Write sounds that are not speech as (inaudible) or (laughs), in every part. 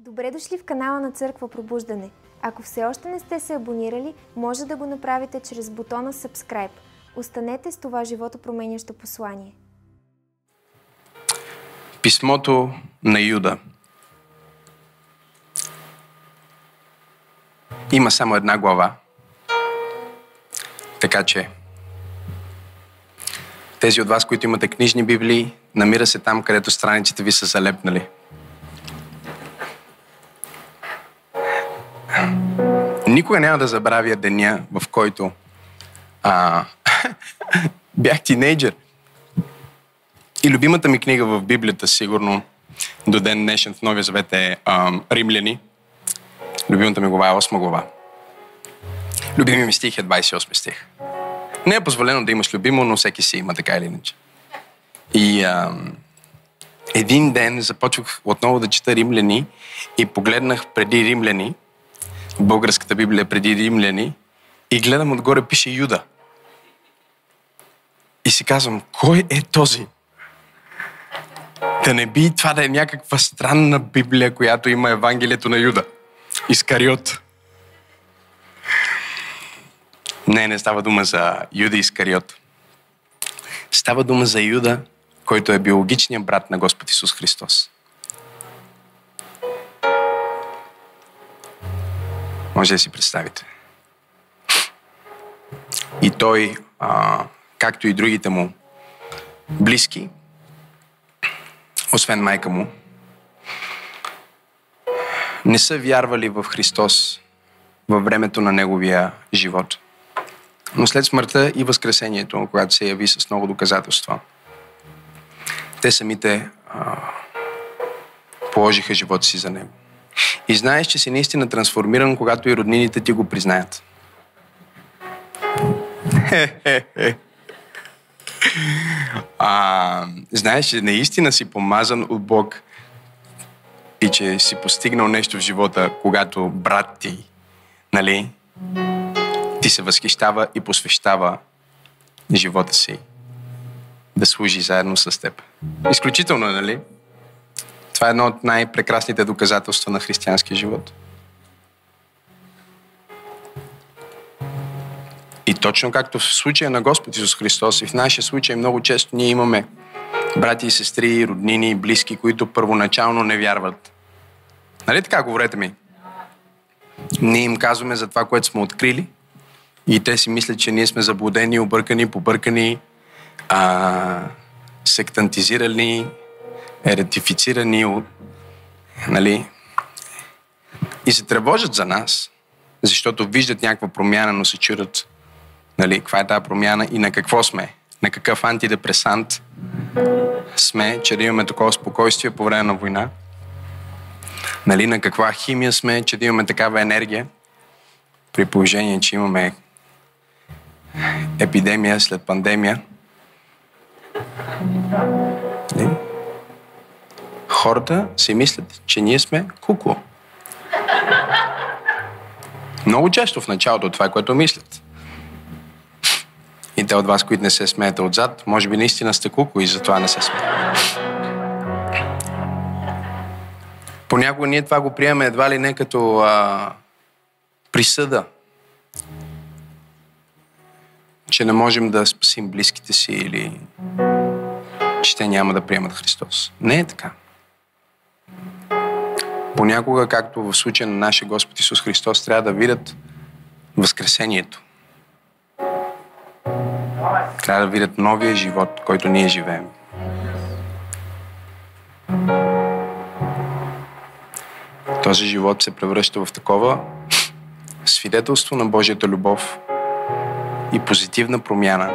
Добре дошли в канала на Църква Пробуждане. Ако все още не сте се абонирали, може да го направите чрез бутона Subscribe. Останете с това живото променящо послание. Писмото на Юда. Има само една глава. Така че тези от вас, които имате книжни библии, намира се там, където страниците ви са залепнали. Никога няма да забравя деня, в който а, (laughs) бях тинейджър. И любимата ми книга в Библията, сигурно до ден днешен в Новия Завет е а, Римляни. Любимата ми глава е 8 глава. Любими ми стих е 28 стих. Не е позволено да имаш любимо, но всеки си има така или иначе. И а, един ден започвах отново да чета Римляни и погледнах преди Римляни, българската Библия преди Римляни, и гледам отгоре пише Юда. И си казвам, кой е този? Да не би това да е някаква странна Библия, която има Евангелието на Юда. Искариот. Не, не става дума за Юда Искариот. Става дума за Юда, който е биологичният брат на Господ Исус Христос. Може да си представите. И той, а, както и другите му близки, освен майка му, не са вярвали в Христос във времето на неговия живот. Но след смъртта и възкресението, когато се яви с много доказателства, те самите а, положиха живота си за него. И знаеш, че си наистина трансформиран, когато и роднините ти го признаят. (laughs) А, знаеш, че наистина си помазан от Бог и че си постигнал нещо в живота, когато брат ти, нали, ти се възхищава и посвещава живота си да служи заедно с теб. Изключително, нали? Това е едно от най-прекрасните доказателства на християнския живот. И точно както в случая на Господ Исус Христос и в нашия случай много често ние имаме брати и сестри, роднини, близки, които първоначално не вярват. Нали така, говорете ми? Ние им казваме за това, което сме открили и те си мислят, че ние сме заблудени, объркани, побъркани, а, сектантизирани, еретифицирани, нали? И се тревожат за нас, защото виждат някаква промяна, но се чудят нали, каква е тази промяна и на какво сме. На какъв антидепресант сме, че да имаме такова спокойствие по време на война. Нали, на каква химия сме, че да имаме такава енергия. При положение, че имаме епидемия след пандемия. Хората си мислят, че ние сме кукло. Много често в началото това което мислят. И те от вас, които не се смеете отзад, може би наистина сте кукло и затова не се смеете. Понякога ние това го приемаме едва ли не като а, присъда. Че не можем да спасим близките си или че те няма да приемат Христос. Не е така. Понякога, както в случая на нашия Господ Исус Христос, трябва да видят Възкресението. Трябва да видят новия живот, който ние живеем. Този живот се превръща в такова свидетелство на Божията любов и позитивна промяна,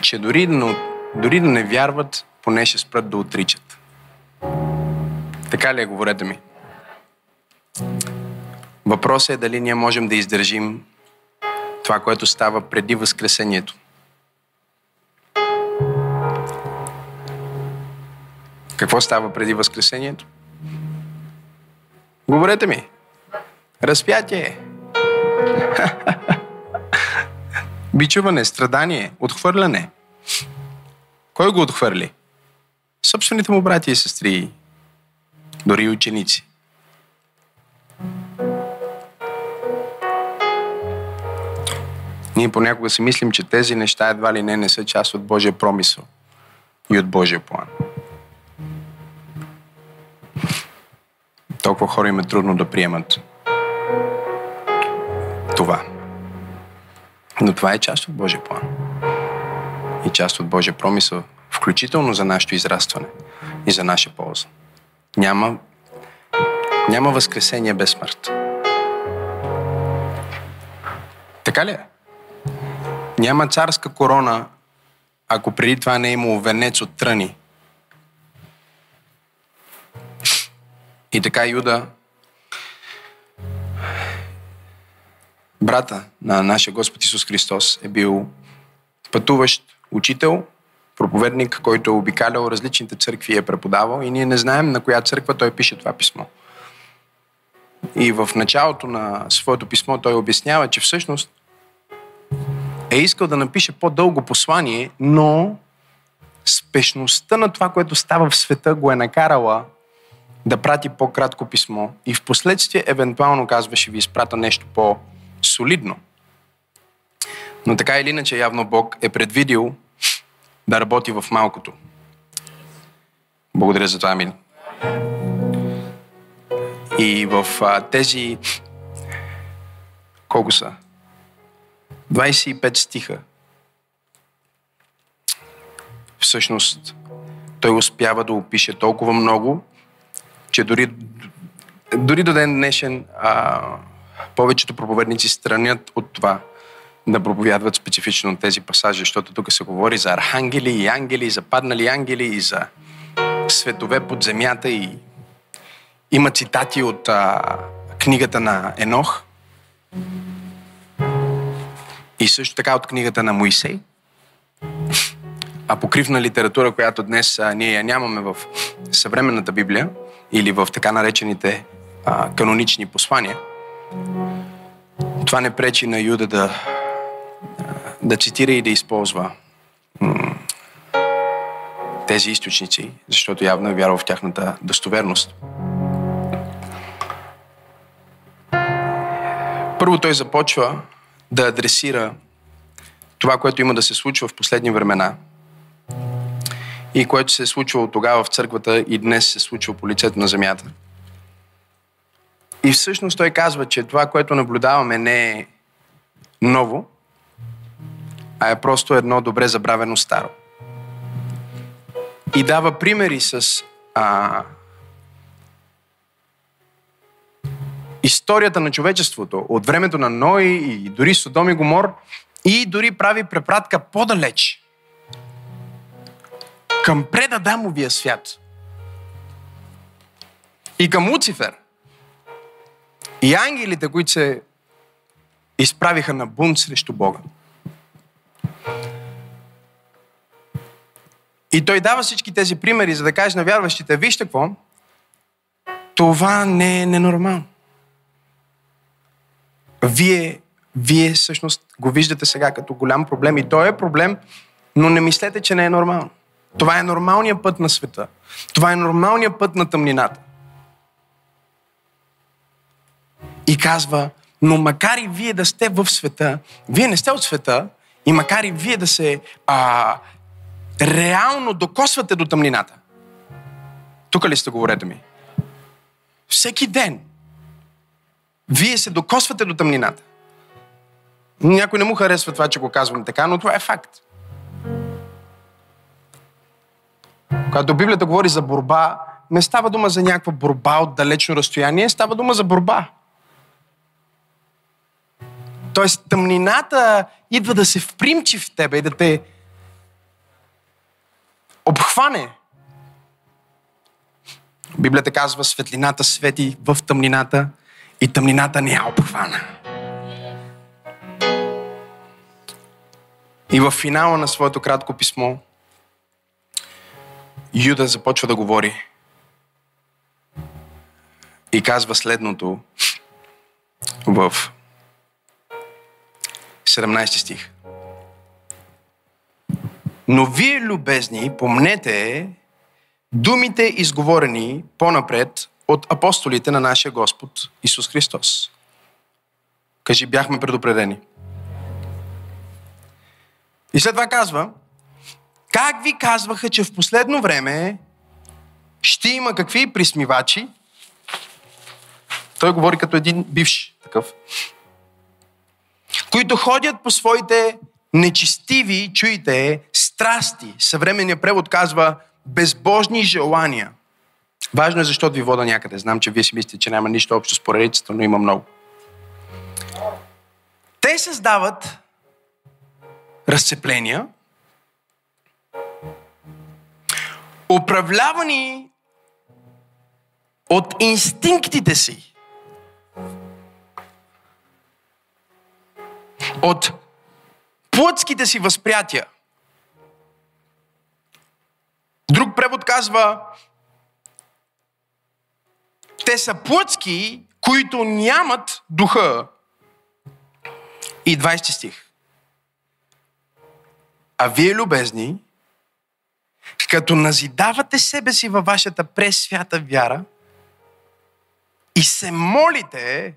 че дори да, дори да не вярват, поне ще спрат да отричат. Така ли е, говорете ми? Въпросът е дали ние можем да издържим това, което става преди Възкресението. Какво става преди Възкресението? Говорете ми. Разпятие. (laughs) Бичуване, страдание, отхвърляне. Кой го отхвърли? собствените му брати и сестри, дори и ученици. Ние понякога си мислим, че тези неща едва ли не не са част от Божия промисъл и от Божия план. Толкова хора им е трудно да приемат това. Но това е част от Божия план. И част от Божия промисъл, включително за нашето израстване и за наша полза. Няма, няма възкресение без смърт. Така ли е? Няма царска корона, ако преди това не е имало венец от тръни. И така Юда, брата на нашия Господ Исус Христос, е бил пътуващ учител, проповедник, който е обикалял различните църкви и е преподавал и ние не знаем на коя църква той пише това писмо. И в началото на своето писмо той обяснява, че всъщност е искал да напише по-дълго послание, но спешността на това, което става в света, го е накарала да прати по-кратко писмо и в последствие евентуално казва, ще ви изпрата нещо по-солидно. Но така или иначе явно Бог е предвидил да работи в малкото. Благодаря за това, Амин. И в а, тези... Колко са? 25 стиха. Всъщност, той успява да опише толкова много, че дори, дори до ден днешен а, повечето проповедници странят от това да проповядват специфично тези пасажи, защото тук се говори за архангели и ангели, за паднали ангели и за светове под земята и има цитати от а, книгата на Енох и също така от книгата на Моисей. Апокривна литература, която днес а, ние я нямаме в съвременната Библия или в така наречените а, канонични послания. Това не пречи на Юда да, да цитира и да използва тези източници, защото явно е вярвал в тяхната достоверност. Първо той започва да адресира това, което има да се случва в последни времена и което се е случвало тогава в църквата и днес се случва по лицето на земята. И всъщност той казва, че това, което наблюдаваме не е ново, а е просто едно добре забравено старо. И дава примери с а, историята на човечеството, от времето на Ной и дори Содом и Гомор, и дори прави препратка по-далеч към предадамовия свят. И към Луцифер. И ангелите, които се изправиха на бунт срещу Бога. И той дава всички тези примери, за да каже на вярващите, вижте какво, това не е ненормално. Вие, вие всъщност го виждате сега като голям проблем и той е проблем, но не мислете, че не е нормално. Това е нормалният път на света. Това е нормалният път на тъмнината. И казва, но макар и вие да сте в света, вие не сте от света, и макар и вие да се а, реално докосвате до тъмнината. Тук ли сте, говорете ми? Всеки ден вие се докосвате до тъмнината. Някой не му харесва това, че го казвам така, но това е факт. Когато Библията говори за борба, не става дума за някаква борба от далечно разстояние, става дума за борба. Тоест, тъмнината идва да се впримчи в тебе и да те обхване. Библията казва, светлината свети в тъмнината и тъмнината не я обхвана. И в финала на своето кратко писмо, Юда започва да говори и казва следното в 17 стих. Но вие, любезни, помнете, думите изговорени по-напред от апостолите на нашия Господ Исус Христос. Кажи, бяхме предупредени. И след това казва, как ви казваха, че в последно време ще има какви присмивачи? Той говори като един бивш такъв. Които ходят по своите нечестиви, чуйте, страсти. Съвременният превод казва безбожни желания. Важно е защото ви вода някъде. Знам, че вие си мислите, че няма нищо общо с поредицата, но има много. Те създават разцепления, управлявани от инстинктите си, от плътските си възприятия. Друг превод казва, те са плътски, които нямат духа. И 20 стих. А вие, любезни, като назидавате себе си във вашата пресвята вяра и се молите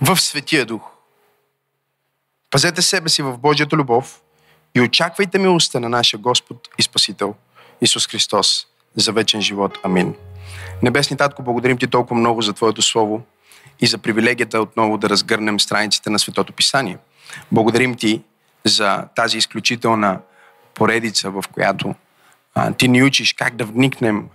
в Светия Дух. Пазете себе си в Божията любов и очаквайте милостта на нашия Господ и Спасител Исус Христос за вечен живот. Амин. Небесни Татко, благодарим Ти толкова много за Твоето Слово и за привилегията отново да разгърнем страниците на Светото Писание. Благодарим Ти за тази изключителна поредица, в която а, Ти ни учиш как да вникнем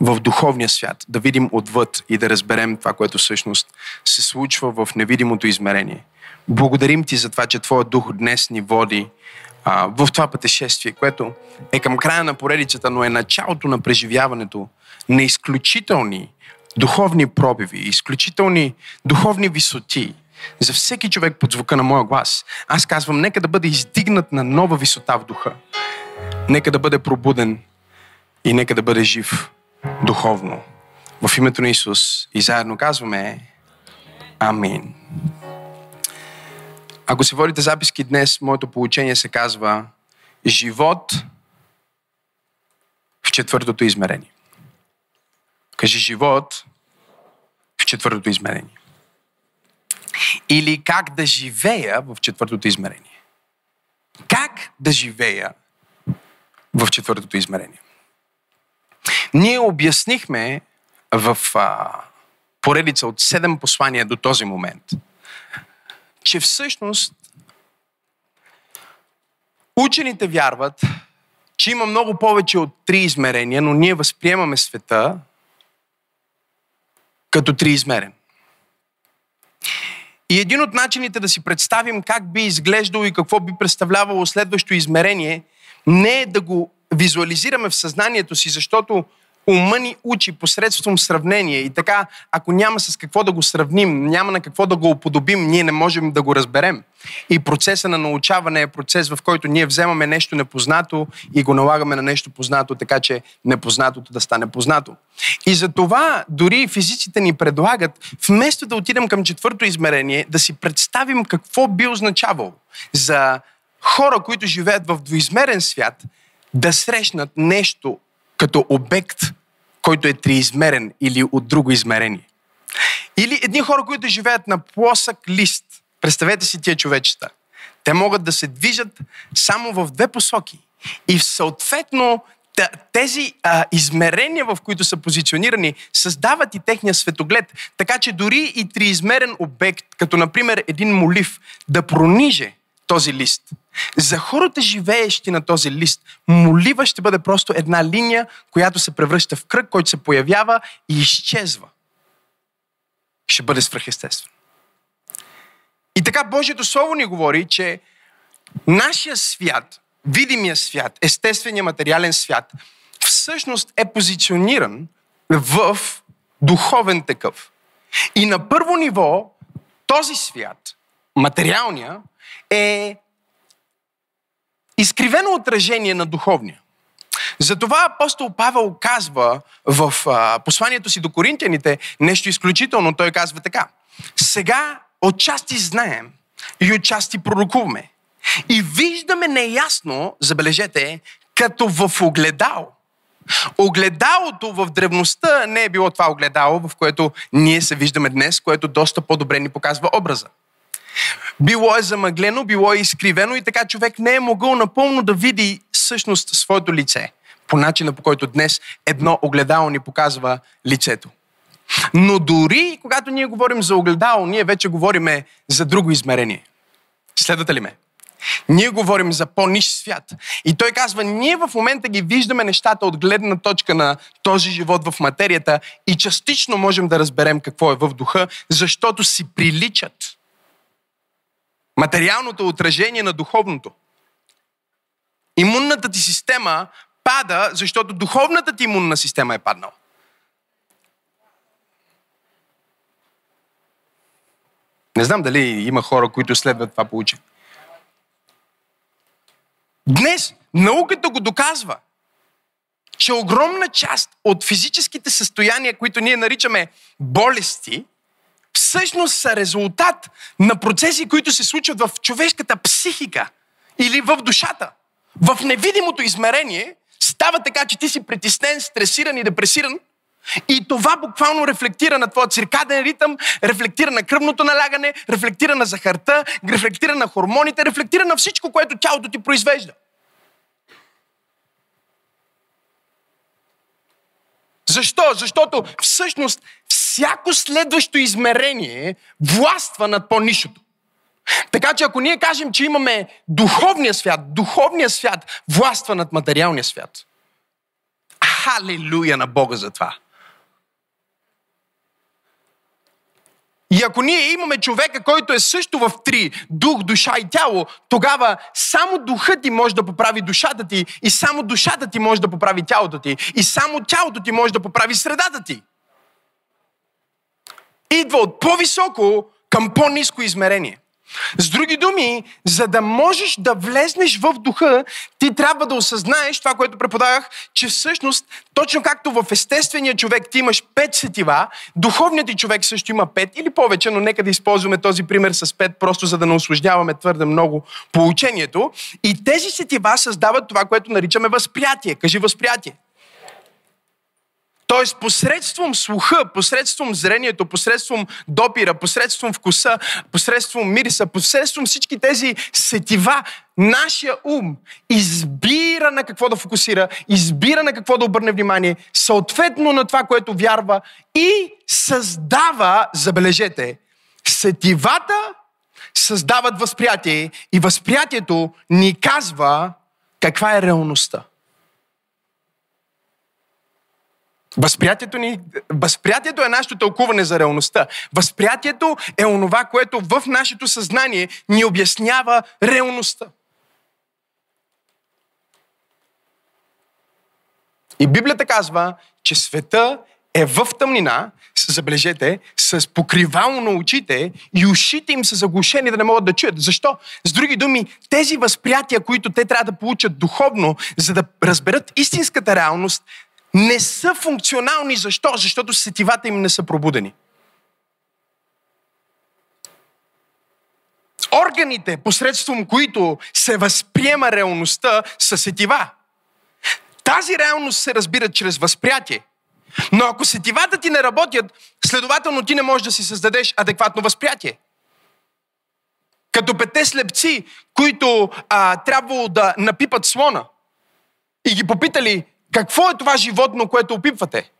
в духовния свят, да видим отвъд и да разберем това, което всъщност се случва в невидимото измерение. Благодарим Ти за това, че Твоят дух днес ни води а, в това пътешествие, което е към края на поредицата, но е началото на преживяването на изключителни духовни пробиви, изключителни духовни висоти за всеки човек под звука на моя глас. Аз казвам, нека да бъде издигнат на нова висота в духа. Нека да бъде пробуден и нека да бъде жив духовно. В името на Исус и заедно казваме Амин. Ако се водите записки днес, моето получение се казва Живот в четвъртото измерение. Кажи живот в четвъртото измерение. Или как да живея в четвъртото измерение. Как да живея в четвъртото измерение. Ние обяснихме в а, поредица от седем послания до този момент, че всъщност учените вярват, че има много повече от три измерения, но ние възприемаме света като триизмерен. И един от начините да си представим как би изглеждало и какво би представлявало следващо измерение, не е да го визуализираме в съзнанието си, защото ума ни учи посредством сравнение и така, ако няма с какво да го сравним, няма на какво да го уподобим, ние не можем да го разберем. И процеса на научаване е процес, в който ние вземаме нещо непознато и го налагаме на нещо познато, така че непознатото да стане познато. И за това дори физиците ни предлагат, вместо да отидем към четвърто измерение, да си представим какво би означавало за хора, които живеят в двоизмерен свят, да срещнат нещо като обект, който е триизмерен или от друго измерение. Или едни хора, които живеят на плосък лист. Представете си тия човечета. Те могат да се движат само в две посоки. И съответно тези а, измерения, в които са позиционирани, създават и техния светоглед. Така че дори и триизмерен обект, като например един молив, да прониже този лист. За хората, живеещи на този лист, молива ще бъде просто една линия, която се превръща в кръг, който се появява и изчезва. Ще бъде свръхестествено. И така Божието Слово ни говори, че нашия свят, видимия свят, естествения материален свят, всъщност е позициониран в духовен такъв. И на първо ниво този свят, материалния, е изкривено отражение на духовния. Затова апостол Павел казва в а, посланието си до коринтияните нещо изключително. Той казва така. Сега отчасти знаем и отчасти пророкуваме. И виждаме неясно, забележете, като в огледал. Огледалото в древността не е било това огледало, в което ние се виждаме днес, което доста по-добре ни показва образа. Било е замъглено, било е изкривено и така човек не е могъл напълно да види всъщност своето лице. По начина по който днес едно огледало ни показва лицето. Но дори когато ние говорим за огледало, ние вече говорим за друго измерение. Следвате ли ме? Ние говорим за по-ниш свят. И той казва, ние в момента ги виждаме нещата от гледна точка на този живот в материята и частично можем да разберем какво е в духа, защото си приличат. Материалното отражение на духовното. Имунната ти система пада, защото духовната ти имунна система е паднала. Не знам дали има хора, които следват това получение. Днес науката го доказва, че огромна част от физическите състояния, които ние наричаме болести, всъщност са резултат на процеси, които се случват в човешката психика или в душата. В невидимото измерение става така, че ти си притеснен, стресиран и депресиран – и това буквално рефлектира на твоя циркаден ритъм, рефлектира на кръвното налягане, рефлектира на захарта, рефлектира на хормоните, рефлектира на всичко, което тялото ти произвежда. Защо? Защото всъщност всяко следващо измерение властва над по-нишото. Така че ако ние кажем, че имаме духовния свят, духовния свят властва над материалния свят. Халилуя на Бога за това. И ако ние имаме човека, който е също в три, дух, душа и тяло, тогава само духът ти може да поправи душата ти и само душата ти може да поправи тялото ти и само тялото ти може да поправи средата ти. Идва от по-високо към по-низко измерение. С други думи, за да можеш да влезнеш в духа, ти трябва да осъзнаеш това, което преподавах, че всъщност, точно както в естествения човек ти имаш пет сетива, духовният ти човек също има пет или повече, но нека да използваме този пример с пет, просто за да не осложняваме твърде много получението. И тези сетива създават това, което наричаме възприятие. Кажи възприятие. Тоест, посредством слуха, посредством зрението, посредством допира, посредством вкуса, посредством мириса, посредством всички тези сетива, нашия ум избира на какво да фокусира, избира на какво да обърне внимание, съответно на това, което вярва и създава, забележете, сетивата създават възприятие и възприятието ни казва каква е реалността. Възприятието, ни, възприятието е нашето тълкуване за реалността. Възприятието е онова, което в нашето съзнание ни обяснява реалността. И Библията казва, че света е в тъмнина, забележете, с покривало на очите и ушите им са заглушени да не могат да чуят. Защо? С други думи, тези възприятия, които те трябва да получат духовно, за да разберат истинската реалност, не са функционални. Защо? Защото сетивата им не са пробудени. Органите, посредством които се възприема реалността, са сетива. Тази реалност се разбира чрез възприятие. Но ако сетивата ти не работят, следователно ти не можеш да си създадеш адекватно възприятие. Като пете слепци, които а, трябвало да напипат слона и ги попитали, какво е това животно, което опипвате?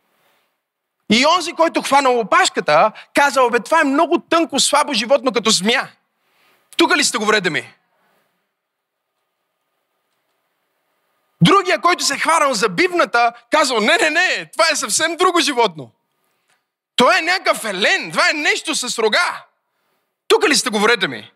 И онзи, който хванал опашката, казал, бе, това е много тънко, слабо животно, като змия. Тук ли сте, говорете ми? Другия, който се хванал за бивната, казал, не, не, не, това е съвсем друго животно. Това е някакъв елен, това е нещо с рога. Тук ли сте, говорете ми?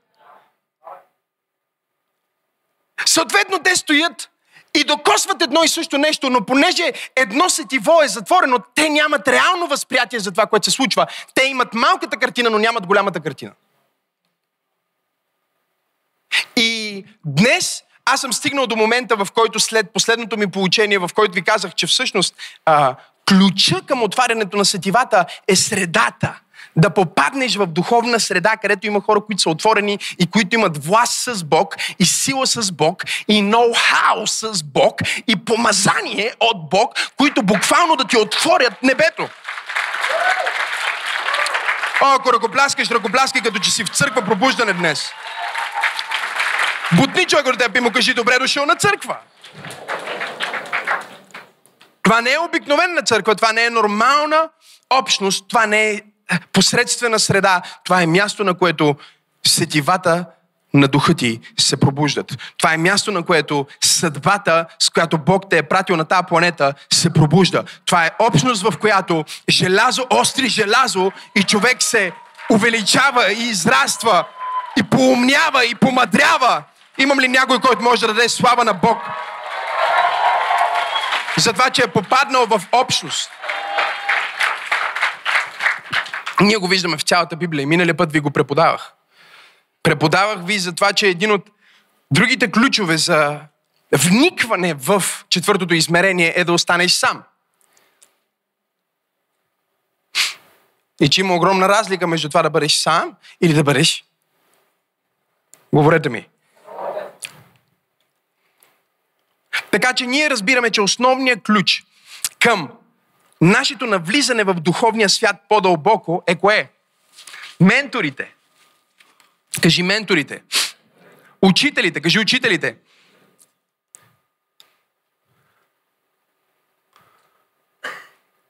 Съответно, те стоят и докосват едно и също нещо, но понеже едно сетиво е затворено, те нямат реално възприятие за това, което се случва. Те имат малката картина, но нямат голямата картина. И днес аз съм стигнал до момента, в който след последното ми получение, в който ви казах, че всъщност а, ключа към отварянето на сетивата е средата. Да попаднеш в духовна среда, където има хора, които са отворени и които имат власт с Бог, и сила с Бог, и ноу-хау с Бог, и помазание от Бог, които буквално да ти отворят небето. О, ако ръкопляскаш, ръкопляскай, като че си в църква пробуждане днес. Бутни човек от теб и му кажи, добре дошъл на църква. Това не е обикновена църква, това не е нормална общност, това не е посредствена среда, това е място, на което сетивата на духа ти се пробуждат. Това е място, на което съдбата, с която Бог те е пратил на тази планета, се пробужда. Това е общност, в която желязо остри желязо и човек се увеличава и израства и поумнява и помадрява. Имам ли някой, който може да даде слава на Бог? За това, че е попаднал в общност. Ние го виждаме в цялата Библия и миналия път ви го преподавах. Преподавах ви за това, че един от другите ключове за вникване в четвъртото измерение е да останеш сам. И че има огромна разлика между това да бъдеш сам или да бъдеш. Говорете ми. Така че ние разбираме, че основният ключ към нашето навлизане в духовния свят по-дълбоко е кое? Менторите. Кажи менторите. Учителите. Кажи учителите.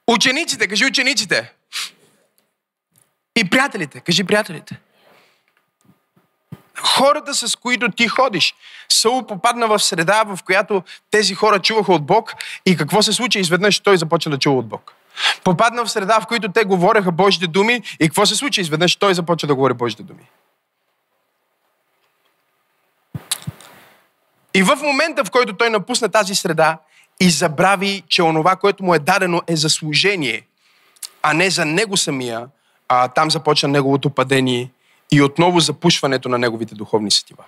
Учениците. Кажи учениците. И приятелите. Кажи приятелите. Хората, с които ти ходиш. Саул попадна в среда, в която тези хора чуваха от Бог и какво се случи? Изведнъж той започна да чува от Бог. Попадна в среда, в които те говореха Божите думи и какво се случи? Изведнъж той започва да говори Божите думи. И в момента, в който той напусна тази среда и забрави, че онова, което му е дадено е за служение, а не за него самия, а там започна неговото падение и отново запушването на неговите духовни сетива.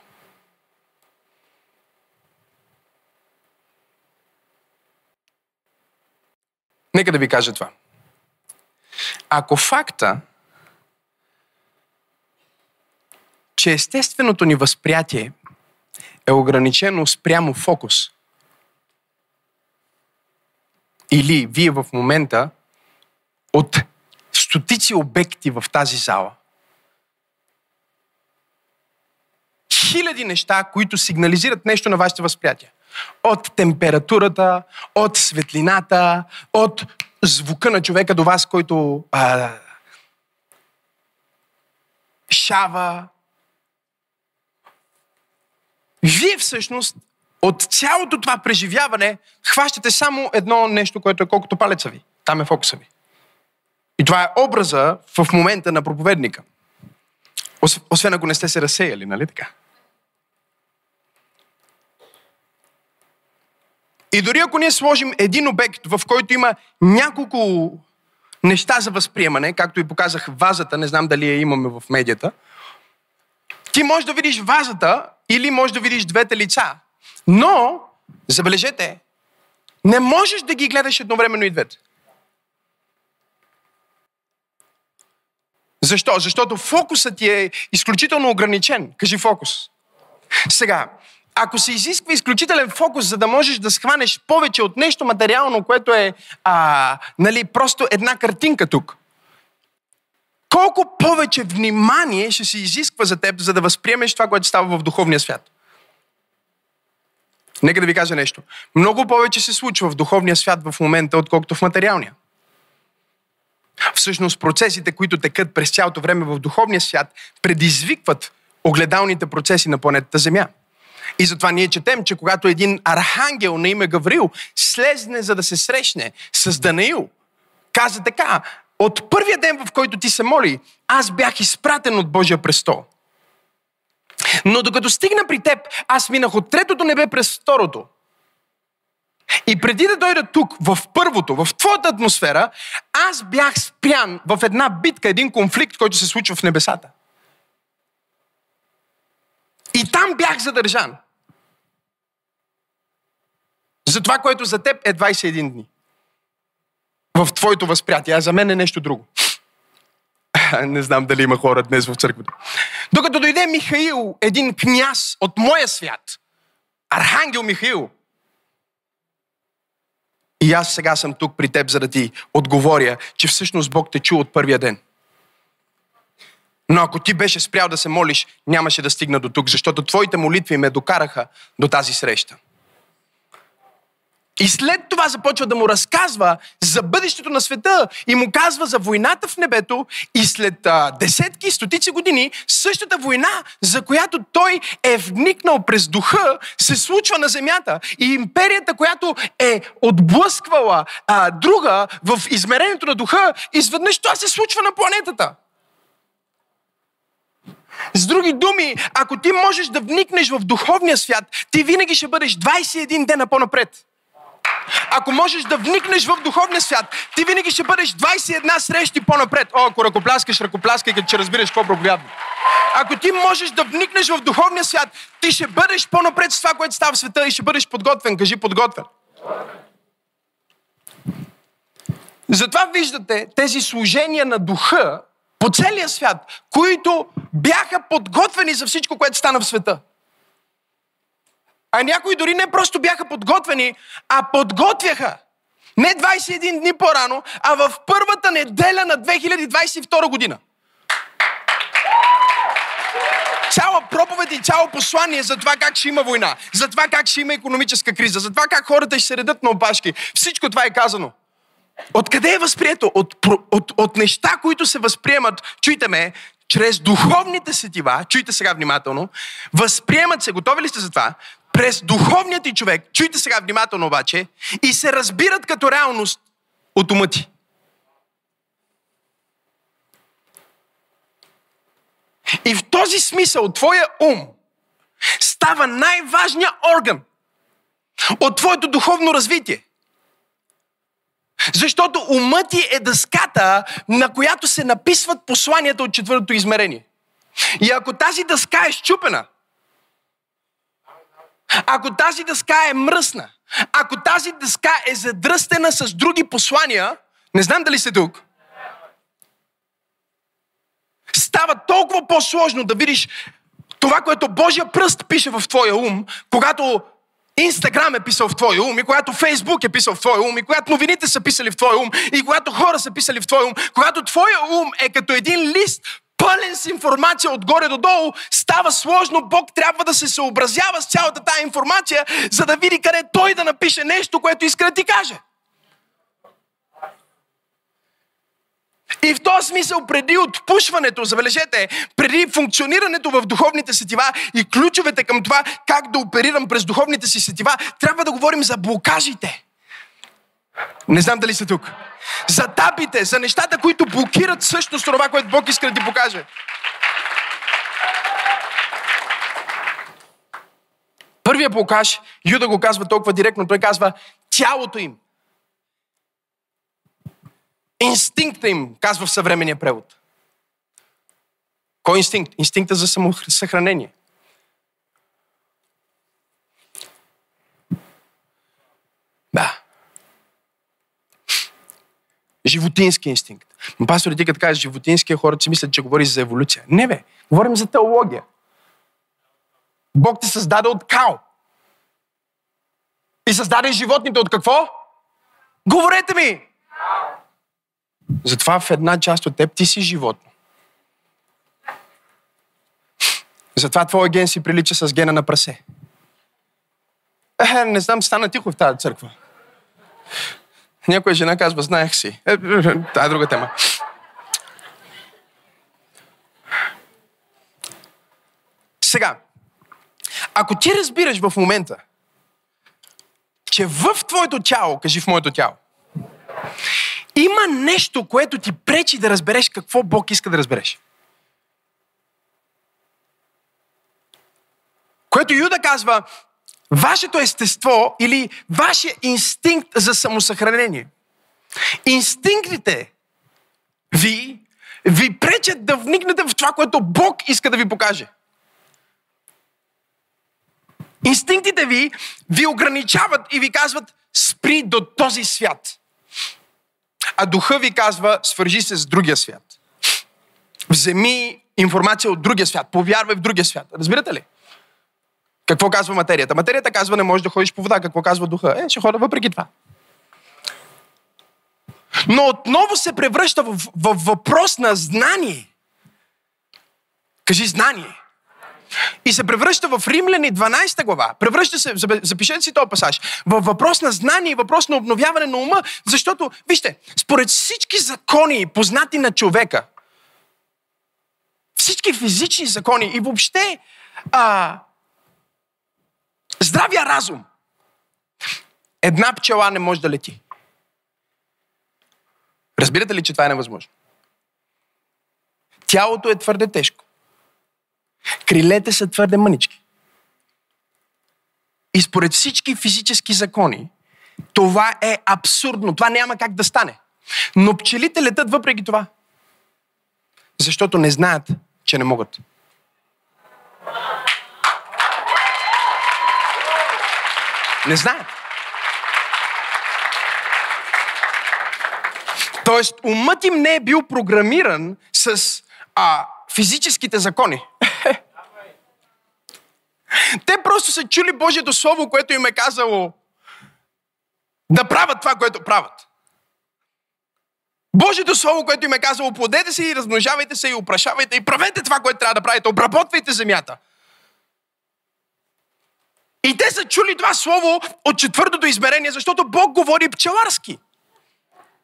Нека да ви кажа това. Ако факта, че естественото ни възприятие е ограничено спрямо фокус, или вие в момента от стотици обекти в тази зала, хиляди неща, които сигнализират нещо на вашето възприятие. От температурата, от светлината, от звука на човека до вас, който а, шава. Вие всъщност от цялото това преживяване хващате само едно нещо, което е колкото палеца ви. Там е фокуса ви. И това е образа в момента на проповедника. Освен ако не сте се разсеяли, нали така? И дори ако ние сложим един обект, в който има няколко неща за възприемане, както и показах вазата, не знам дали я имаме в медията, ти можеш да видиш вазата или можеш да видиш двете лица. Но, забележете, не можеш да ги гледаш едновременно и двете. Защо? Защото фокусът ти е изключително ограничен. Кажи фокус. Сега, ако се изисква изключителен фокус, за да можеш да схванеш повече от нещо материално, което е а, нали, просто една картинка тук, колко повече внимание ще се изисква за теб, за да възприемеш това, което става в духовния свят? Нека да ви кажа нещо. Много повече се случва в духовния свят в момента, отколкото в материалния. Всъщност процесите, които текат през цялото време в духовния свят, предизвикват огледалните процеси на планетата Земя. И затова ние четем, че когато един архангел на име Гаврил слезне за да се срещне с Данаил, каза така, от първия ден, в който ти се моли, аз бях изпратен от Божия престол. Но докато стигна при теб, аз минах от третото небе през второто. И преди да дойда тук, в първото, в твоята атмосфера, аз бях спрян в една битка, един конфликт, който се случва в небесата. И там бях задържан. За това, което за теб е 21 дни. В твоето възприятие, а за мен е нещо друго. (laughs) Не знам дали има хора днес в църквата. Докато дойде Михаил, един княз от моя свят, Архангел Михаил, и аз сега съм тук при теб, за да ти отговоря, че всъщност Бог те чу от първия ден. Но ако ти беше спрял да се молиш, нямаше да стигна до тук, защото твоите молитви ме докараха до тази среща. И след това започва да му разказва за бъдещето на света и му казва за войната в небето и след а, десетки, стотици години същата война, за която той е вникнал през духа, се случва на земята. И империята, която е отблъсквала а, друга в измерението на духа, изведнъж това се случва на планетата. С други думи, ако ти можеш да вникнеш в духовния свят, ти винаги ще бъдеш 21 дена по-напред. Ако можеш да вникнеш в духовния свят, ти винаги ще бъдеш 21 срещи по-напред. О, ако ръкопляскаш, ръкопляскай, като че разбираш какво проповядва. Ако ти можеш да вникнеш в духовния свят, ти ще бъдеш по-напред с това, което става в света и ще бъдеш подготвен. Кажи подготвен. Затова виждате тези служения на духа по целия свят, които бяха подготвени за всичко, което стана в света. А някои дори не просто бяха подготвени, а подготвяха. Не 21 дни по-рано, а в първата неделя на 2022 година. Цяла проповед и цяло послание за това как ще има война, за това как ще има економическа криза, за това как хората ще се редат на опашки. Всичко това е казано. Откъде е възприето? От, от, от неща, които се възприемат, чуйте ме, чрез духовните сетива, чуйте сега внимателно, възприемат се, готови ли сте за това, през духовният ти човек, чуйте сега внимателно обаче, и се разбират като реалност от ума ти. И в този смисъл твоя ум става най-важният орган от твоето духовно развитие. Защото умът ти е дъската, на която се написват посланията от четвъртото измерение. И ако тази дъска е щупена, ако тази дъска е мръсна, ако тази дъска е задръстена с други послания, не знам дали сте тук, става толкова по-сложно да видиш това, което Божия пръст пише в твоя ум, когато Инстаграм е писал в твоя ум, и когато Фейсбук е писал в твоя ум, и когато новините са писали в твоя ум, и когато хора са писали в твоя ум, когато твоя ум е като един лист, пълен с информация отгоре до долу, става сложно. Бог трябва да се съобразява с цялата тази информация, за да види къде той да напише нещо, което иска да ти каже. И в този смисъл, преди отпушването, забележете, преди функционирането в духовните сетива и ключовете към това как да оперирам през духовните си сетива, трябва да говорим за блокажите. Не знам дали са тук. За табите, за нещата, които блокират всъщност това, което Бог иска да ти покаже. Първия блокаж, Юда го казва толкова директно, той казва тялото им. Инстинкта им, казва в съвременния превод. Кой е инстинкт? Инстинкта за самосъхранение. Да. Животински инстинкт. Но пастор, ти като кажеш животинския, хората си мислят, че говориш за еволюция. Не бе, говорим за теология. Бог те създаде от као. И създаде животните от какво? Говорете ми! Затова в една част от теб ти си животно. Затова твоя ген си прилича с гена на прасе. Е, не знам, стана тихо в тази църква. Някоя жена казва, знаех си. Е, това е друга тема. Сега, ако ти разбираш в момента, че в твоето тяло, кажи в моето тяло, има нещо, което ти пречи да разбереш какво Бог иска да разбереш. Което Юда казва, вашето естество или вашия инстинкт за самосъхранение. Инстинктите ви ви пречат да вникнете в това, което Бог иска да ви покаже. Инстинктите ви ви ограничават и ви казват спри до този свят. А духа ви казва свържи се с другия свят. Вземи информация от другия свят. Повярвай в другия свят. Разбирате ли? Какво казва материята? Материята казва, не можеш да ходиш по вода. Какво казва духа? Е, ще хода въпреки това. Но отново се превръща в, в, въпрос на знание. Кажи знание. И се превръща в Римляни 12 глава. Превръща се, запишете си този пасаж, в въпрос на знание и въпрос на обновяване на ума, защото, вижте, според всички закони, познати на човека, всички физични закони и въобще а, здравия разум, една пчела не може да лети. Разбирате ли, че това е невъзможно? Тялото е твърде тежко. Крилете са твърде мънички. И според всички физически закони, това е абсурдно. Това няма как да стане. Но пчелите летат въпреки това. Защото не знаят, че не могат. Не знаят. Тоест, умът им не е бил програмиран с а, физическите закони. Те просто са чули Божието Слово, което им е казало да правят това, което правят. Божието Слово, което им е казало, плодете се и размножавайте се и опрашавайте и правете това, което трябва да правите. Обработвайте земята. И те са чули това слово от четвъртото измерение, защото Бог говори пчеларски.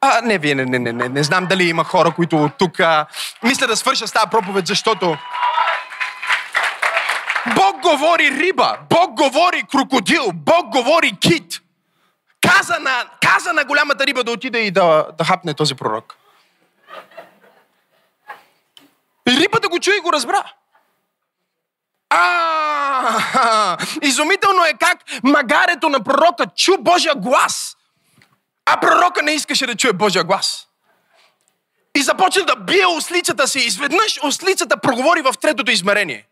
А, не, вие не, не, не, не, не знам дали има хора, които тук а, мисля да свърша с тази проповед, защото Бог говори риба, Бог говори крокодил, Бог говори кит. Каза на, каза на голямата риба да отиде и да, да хапне този пророк. И рибата го чу и го разбра. А, изумително е как магарето на пророка чу Божия глас, а пророка не искаше да чуе Божия глас. И започна да бие ослицата си. Изведнъж ослицата проговори в третото измерение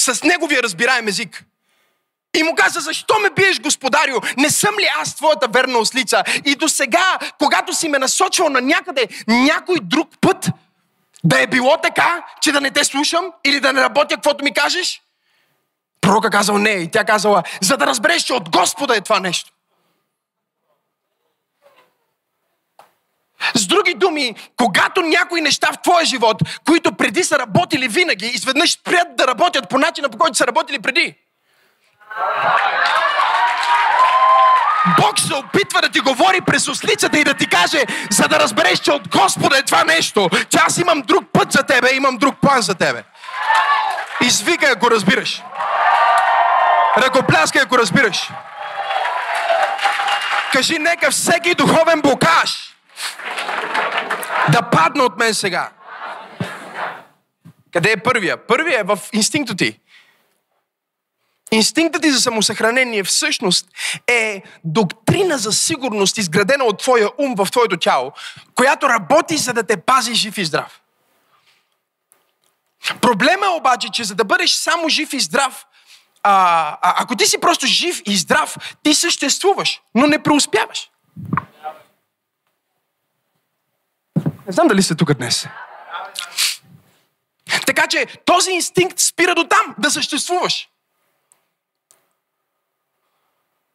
с неговия разбираем език. И му каза, защо ме биеш, господарю? Не съм ли аз твоята верна ослица? И до сега, когато си ме насочил на някъде някой друг път, да е било така, че да не те слушам или да не работя каквото ми кажеш? Пророка казал не и тя казала, за да разбереш, че от Господа е това нещо. С други думи, когато някои неща в твоя живот, които преди са работили винаги, изведнъж спрят да работят по начина, по който са работили преди. Бог се опитва да ти говори през ослицата и да ти каже, за да разбереш, че от Господа е това нещо, че аз имам друг път за тебе, имам друг план за тебе. Извикай, ако разбираш. Ръкопляскай, ако разбираш. Кажи, нека всеки духовен блокаж, да падна от мен сега. Къде е първия? Първия е в инстинкта ти. Инстинктът ти за самосъхранение всъщност е доктрина за сигурност, изградена от твоя ум в твоето тяло, която работи за да те пази жив и здрав. Проблема е обаче, че за да бъдеш само жив и здрав, а, а, ако ти си просто жив и здрав, ти съществуваш, но не преуспяваш. Не знам дали сте тук днес. Така че този инстинкт спира до там да съществуваш.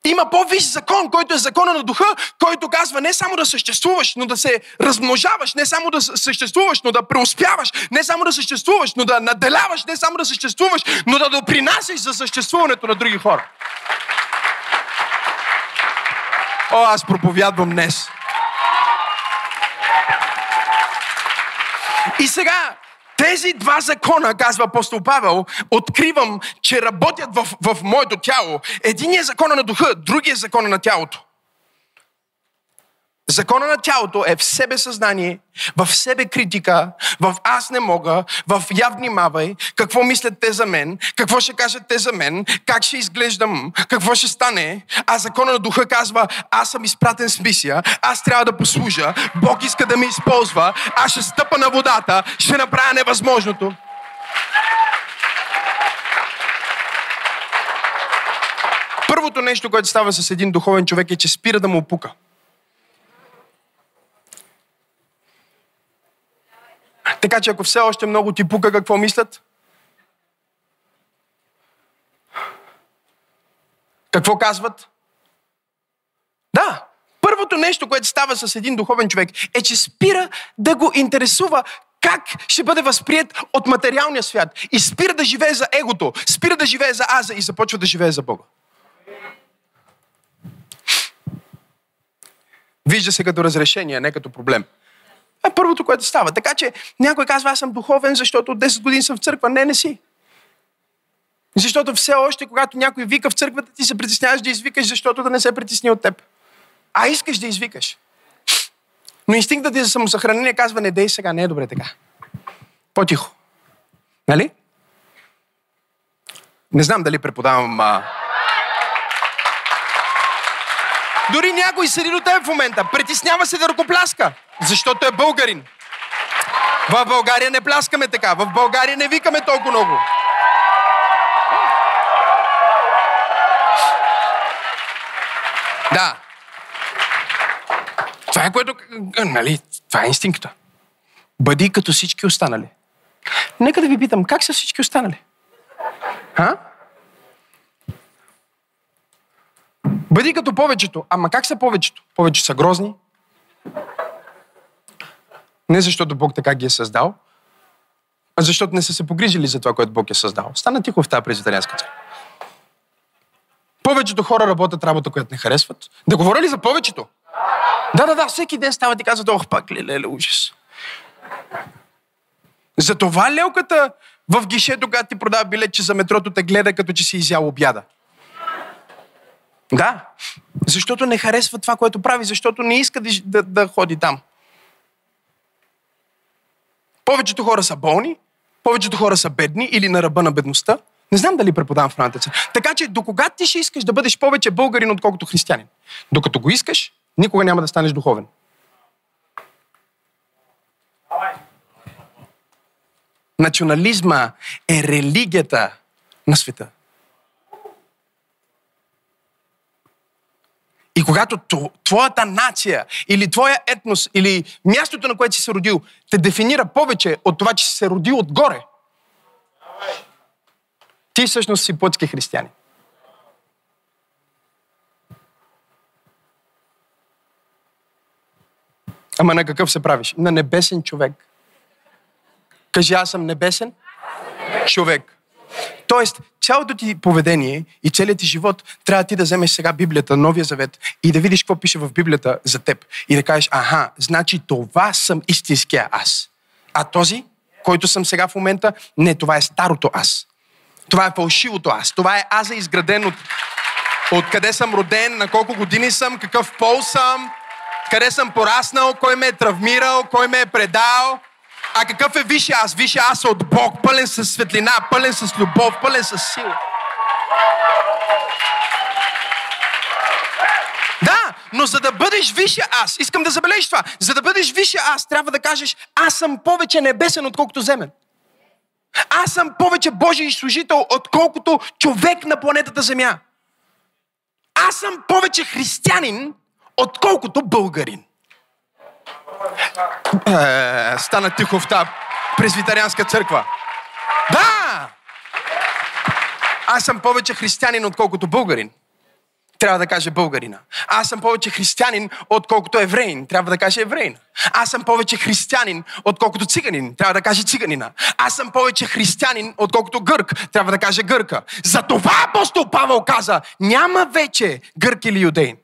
Има по-висш закон, който е закона на духа, който казва не само да съществуваш, но да се размножаваш, не само да съществуваш, но да преуспяваш, не само да съществуваш, но да наделяваш, не само да съществуваш, но да допринасяш за съществуването на други хора. О, аз проповядвам днес. И сега, тези два закона, казва апостол Павел, откривам, че работят в, в моето тяло. Единият е закона на духа, другия е закона на тялото. Закона на тялото е в себе съзнание, в себе критика, в аз не мога, в я внимавай, какво мислят те за мен, какво ще кажат те за мен, как ще изглеждам, какво ще стане. А закона на духа казва, аз съм изпратен с мисия, аз трябва да послужа, Бог иска да ме използва, аз ще стъпа на водата, ще направя невъзможното. Първото нещо, което става с един духовен човек е, че спира да му пука. Така че ако все още много ти пука какво мислят, какво казват? Да, първото нещо, което става с един духовен човек, е, че спира да го интересува как ще бъде възприят от материалния свят. И спира да живее за егото, спира да живее за аза и започва да живее за Бога. Вижда се като разрешение, не като проблем. Това е първото, което става. Така че някой казва, аз съм духовен, защото от 10 години съм в църква. Не, не си. Защото все още, когато някой вика в църквата, ти се притесняваш да извикаш, защото да не се притесни от теб. А искаш да извикаш. Но инстинктът ти за самосъхранение казва, не дей сега, не е добре така. По-тихо. Нали? Не знам дали преподавам... А... Дори някой седи до теб в момента. Притеснява се да ръкопляска, защото е българин. В България не пляскаме така. В България не викаме толкова много. Да. Това е което, нали, това е инстинкта. Бъди като всички останали. Нека да ви питам, как са всички останали? А? Бъди като повечето. Ама как са повечето? Повечето са грозни. Не защото Бог така ги е създал, а защото не са се погрижили за това, което Бог е създал. Стана тихо в тази презитарианска църква. Повечето хора работят работа, която не харесват. Да говоря ли за повечето? Да, да, да, всеки ден стават и казват, ох, пак ли, леле, ужас. Затова лелката в гишето, когато ти продава билетче за метрото, те гледа като че си изял обяда. Да, защото не харесва това, което прави, защото не иска да, да, да ходи там. Повечето хора са болни, повечето хора са бедни или на ръба на бедността. Не знам дали преподавам в раната Така че, до кога ти ще искаш да бъдеш повече българин, отколкото християнин? Докато го искаш, никога няма да станеш духовен. Национализма е религията на света. И когато твоята нация или твоя етнос или мястото, на което си се родил, те дефинира повече от това, че си се родил отгоре, ти всъщност си плътски християни. Ама на какъв се правиш? На небесен човек. Кажи, аз съм небесен човек. Тоест, цялото ти поведение и целият ти живот трябва ти да вземеш сега Библията, Новия Завет и да видиш какво пише в Библията за теб. И да кажеш, аха, значи това съм истинския аз. А този, който съм сега в момента, не, това е старото аз. Това е фалшивото аз. Това е аза изграден от, от къде съм роден, на колко години съм, какъв пол съм, къде съм пораснал, кой ме е травмирал, кой ме е предал. А какъв е висше аз? Висше аз е от Бог, пълен с светлина, пълен с любов, пълен с сила. Да, но за да бъдеш висше аз, искам да забележиш това, за да бъдеш висше аз, трябва да кажеш, аз съм повече небесен, отколкото земен. Аз съм повече Божий служител, отколкото човек на планетата Земя. Аз съм повече християнин, отколкото българин. Е, стана тихо в тази презвитарианска църква. Да! Аз съм повече християнин, отколкото българин трябва да каже българина. Аз съм повече християнин, отколкото евреин. Трябва да каже евреин. Аз съм повече християнин, отколкото циганин. Трябва да каже циганина. Аз съм повече християнин, отколкото гърк. Трябва да каже гърка. Затова апостол Павел каза, няма вече гърк или юдейн.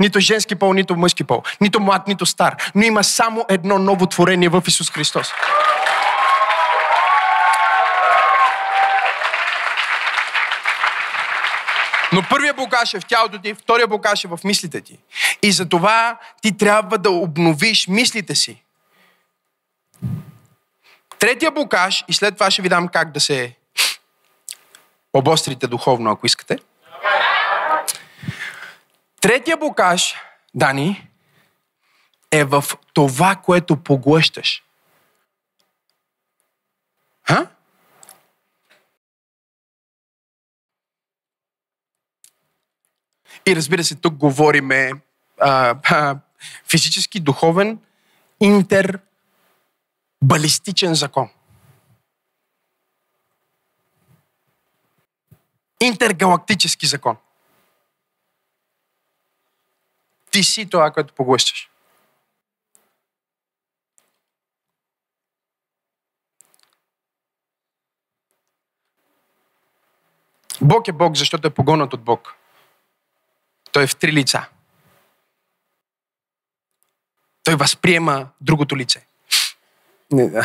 Нито женски пол, нито мъжки пол. Нито млад, нито стар. Но има само едно ново творение в Исус Христос. Но първия блокаж е в тялото ти, втория блокаж е в мислите ти. И за това ти трябва да обновиш мислите си. Третия блокаж, и след това ще ви дам как да се обострите духовно, ако искате. Третия блокаж, Дани, е в това, което поглъщаш. Ха? И разбира се, тук говориме а, а, физически, духовен, интер балистичен закон. Интергалактически закон. Ти си това, което поглъщаш. Бог е Бог, защото е погонат от Бог. Той е в три лица. Той възприема другото лице. Не,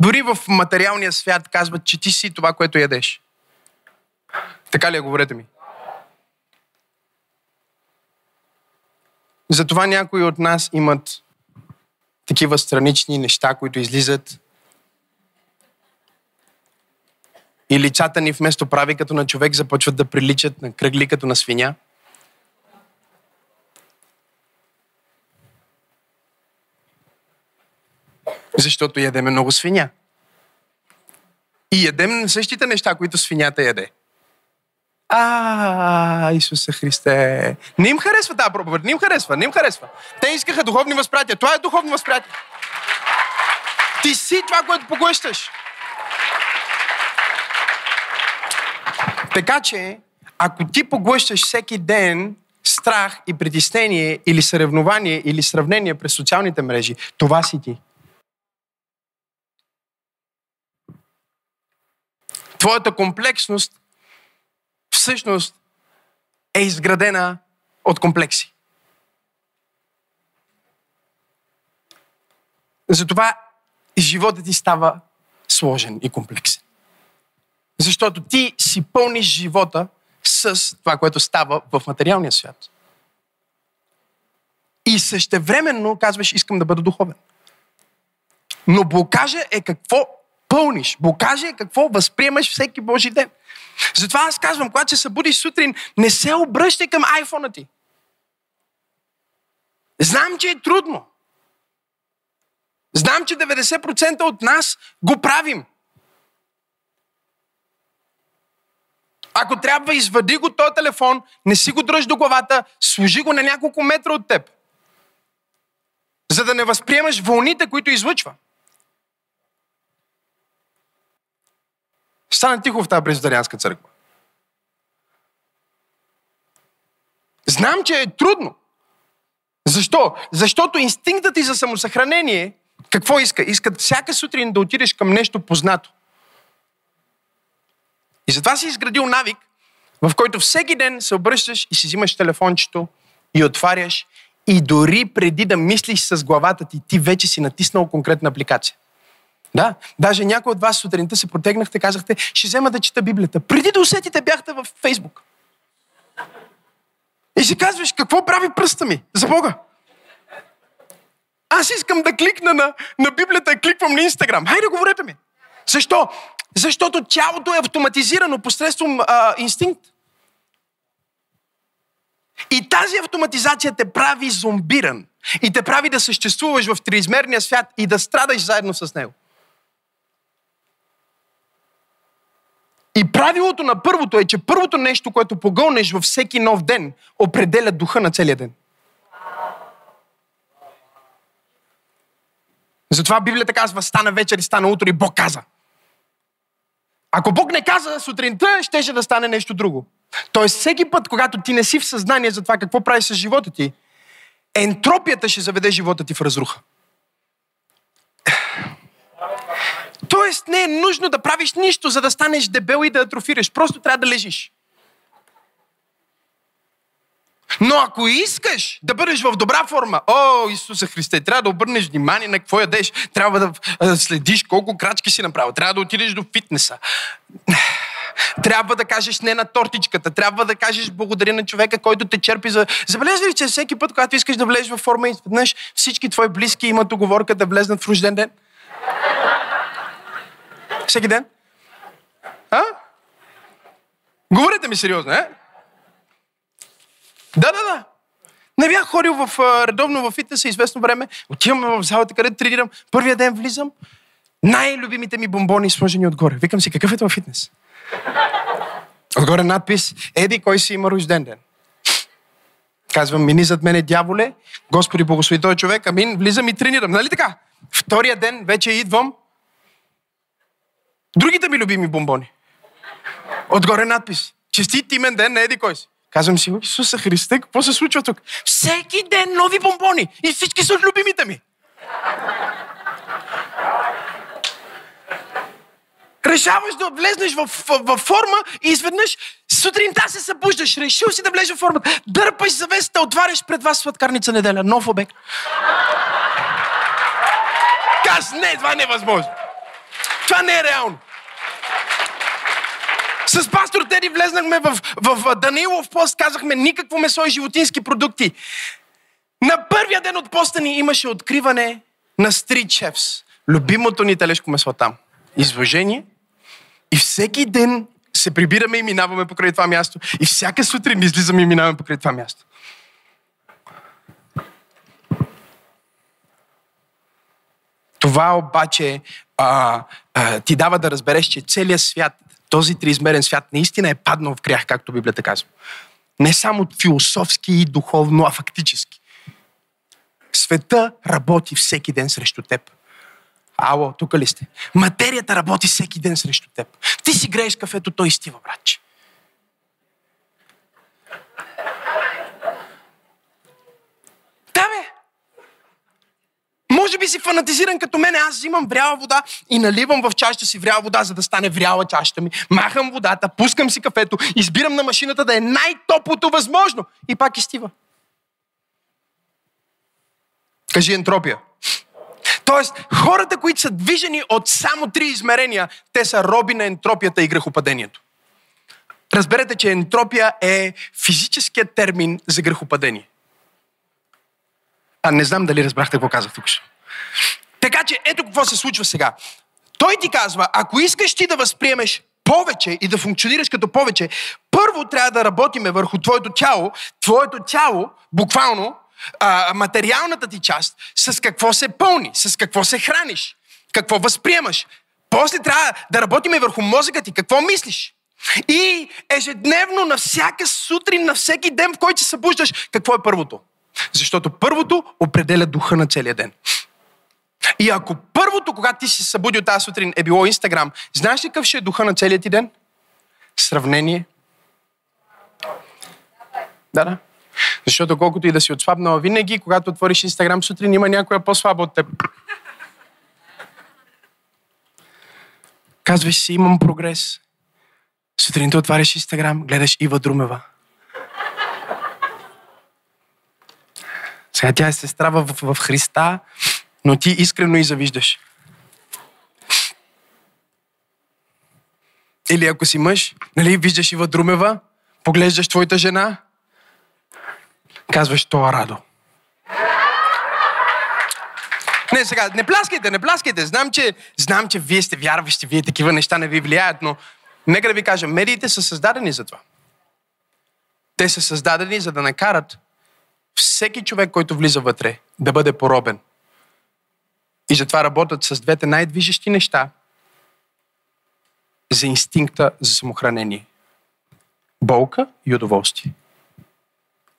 Дори в материалния свят казват, че ти си това, което ядеш. Така ли е, говорете ми? Затова някои от нас имат такива странични неща, които излизат И лицата ни вместо прави като на човек започват да приличат на кръгли като на свиня. Защото ядеме много свиня. И ядем същите неща, които свинята яде. А, Исуса Христе. Не им харесва тази проповед, не им харесва, не им харесва. Те искаха духовни възприятия. Това е духовно възприятие. Ти си това, което поглъщаш. Така че, ако ти поглъщаш всеки ден страх и притеснение или съревнование или сравнение през социалните мрежи, това си ти. Твоята комплексност всъщност е изградена от комплекси. Затова животът ти става сложен и комплексен. Защото ти си пълниш живота с това, което става в материалния свят. И същевременно казваш, искам да бъда духовен. Но блокажа е какво пълниш. Блокажа е какво възприемаш всеки Божи ден. Затова аз казвам, когато се събудиш сутрин, не се обръщай към айфона ти. Знам, че е трудно. Знам, че 90% от нас го правим. Ако трябва, извади го този телефон, не си го дръж до главата, служи го на няколко метра от теб. За да не възприемаш вълните, които излъчва. Стана тихо в тази презбитерианска църква. Знам, че е трудно. Защо? Защото инстинктът ти за самосъхранение, какво иска? Искат всяка сутрин да отидеш към нещо познато. И затова си изградил навик, в който всеки ден се обръщаш и си взимаш телефончето и отваряш и дори преди да мислиш с главата ти, ти вече си натиснал конкретна апликация. Да, даже някой от вас сутринта се протегнахте, казахте, ще взема да чета Библията. Преди да усетите, бяхте в Фейсбук. И си казваш, какво прави пръста ми? За Бога. Аз искам да кликна на, на Библията и кликвам на Инстаграм. Хайде, говорете ми. Защо? Защото тялото е автоматизирано посредством а, инстинкт. И тази автоматизация те прави зомбиран. И те прави да съществуваш в триизмерния свят и да страдаш заедно с него. И правилото на първото е, че първото нещо, което погълнеш във всеки нов ден, определя духа на целия ден. Затова Библията казва, стана вечер и стана утро и Бог каза. Ако Бог не каза сутринта, щеше да стане нещо друго. Тоест, всеки път, когато ти не си в съзнание за това какво правиш с живота ти, ентропията ще заведе живота ти в разруха. Тоест, не е нужно да правиш нищо, за да станеш дебел и да атрофираш. Просто трябва да лежиш. Но ако искаш да бъдеш в добра форма, о, Исуса Христе, трябва да обърнеш внимание на какво ядеш, трябва да следиш колко крачки си направил, трябва да отидеш до фитнеса. Трябва да кажеш не на тортичката, трябва да кажеш благодаря на човека, който те черпи за... Забележи ли, че всеки път, когато искаш да влезеш във форма, изведнъж всички твои близки имат оговорка да влезнат в рожден ден? Всеки ден? А? Говорете ми сериозно, е? Да, да, да. Не бях ходил в, редовно в фитнеса известно време. Отивам в залата, където тренирам. Първия ден влизам. Най-любимите ми бомбони сложени отгоре. Викам си, какъв е това фитнес? Отгоре надпис, еди, кой си има рожден ден. Казвам, мини зад мене дяволе, Господи благослови този човек, амин, влизам и тренирам. Нали така? Втория ден вече идвам. Другите ми любими бомбони. Отгоре надпис. Честит имен ден на еди кой си. Казвам си, Исуса Христе, какво се случва тук? Всеки ден нови бомбони и всички са любимите ми. Решаваш да влезнеш в, в, в форма и изведнъж сутринта се събуждаш, решил си да влезеш в формата, дърпаш завесата, отваряш пред вас сладкарница неделя, нов обект. Каз, не, това е възможно. Това не е реално. С пастор Теди влезнахме в, в, в Данилов пост, казахме никакво месо и животински продукти. На първия ден от поста ни имаше откриване на Street Chefs. Любимото ни телешко месо там. Изложение. И всеки ден се прибираме и минаваме покрай това място. И всяка сутрин излизаме и минаваме покрай това място. Това обаче а, а, ти дава да разбереш, че целият свят, този триизмерен свят, наистина е паднал в грях, както Библията казва. Не само философски и духовно, а фактически. Света работи всеки ден срещу теб. Ало, тук ли сте? Материята работи всеки ден срещу теб. Ти си грееш кафето, той изтива, братче. Може би си фанатизиран като мене. Аз взимам вряла вода и наливам в чашата си вряла вода, за да стане вряла чашата ми. Махам водата, пускам си кафето, избирам на машината да е най-топлото възможно. И пак изтива. Кажи ентропия. Тоест, хората, които са движени от само три измерения, те са роби на ентропията и грехопадението. Разберете, че ентропия е физическият термин за грехопадение. А не знам дали разбрахте какво казах тук. Така че ето какво се случва сега. Той ти казва, ако искаш ти да възприемеш повече и да функционираш като повече, първо трябва да работиме върху твоето тяло. Твоето тяло, буквално, а, материалната ти част, с какво се пълни, с какво се храниш, какво възприемаш. После трябва да работиме върху мозъка ти, какво мислиш. И ежедневно, на всяка сутрин, на всеки ден, в който се събуждаш, какво е първото? Защото първото определя духа на целия ден. И ако първото, когато ти си събудил тази сутрин, е било Инстаграм, знаеш ли какъв ще е духа на целият ти ден? Сравнение. Да, да. Защото колкото и да си отслабнала, винаги, когато отвориш Инстаграм сутрин, има някоя по-слаба от теб. Казваш си, имам прогрес. Сутринта отваряш Инстаграм, гледаш Ива Друмева. Сега тя е сестра в, в Христа, но ти искрено и завиждаш. Или ако си мъж, нали, виждаш Ива Друмева, поглеждаш твоята жена, казваш, това радо. Не, сега, не пляскайте, не пляскайте. Знам, че, знам, че вие сте вярващи, вие такива неща не ви влияят, но нека да ви кажа, медиите са създадени за това. Те са създадени за да накарат всеки човек, който влиза вътре, да бъде поробен. И затова работят с двете най-движещи неща за инстинкта за самохранение. Болка и удоволствие.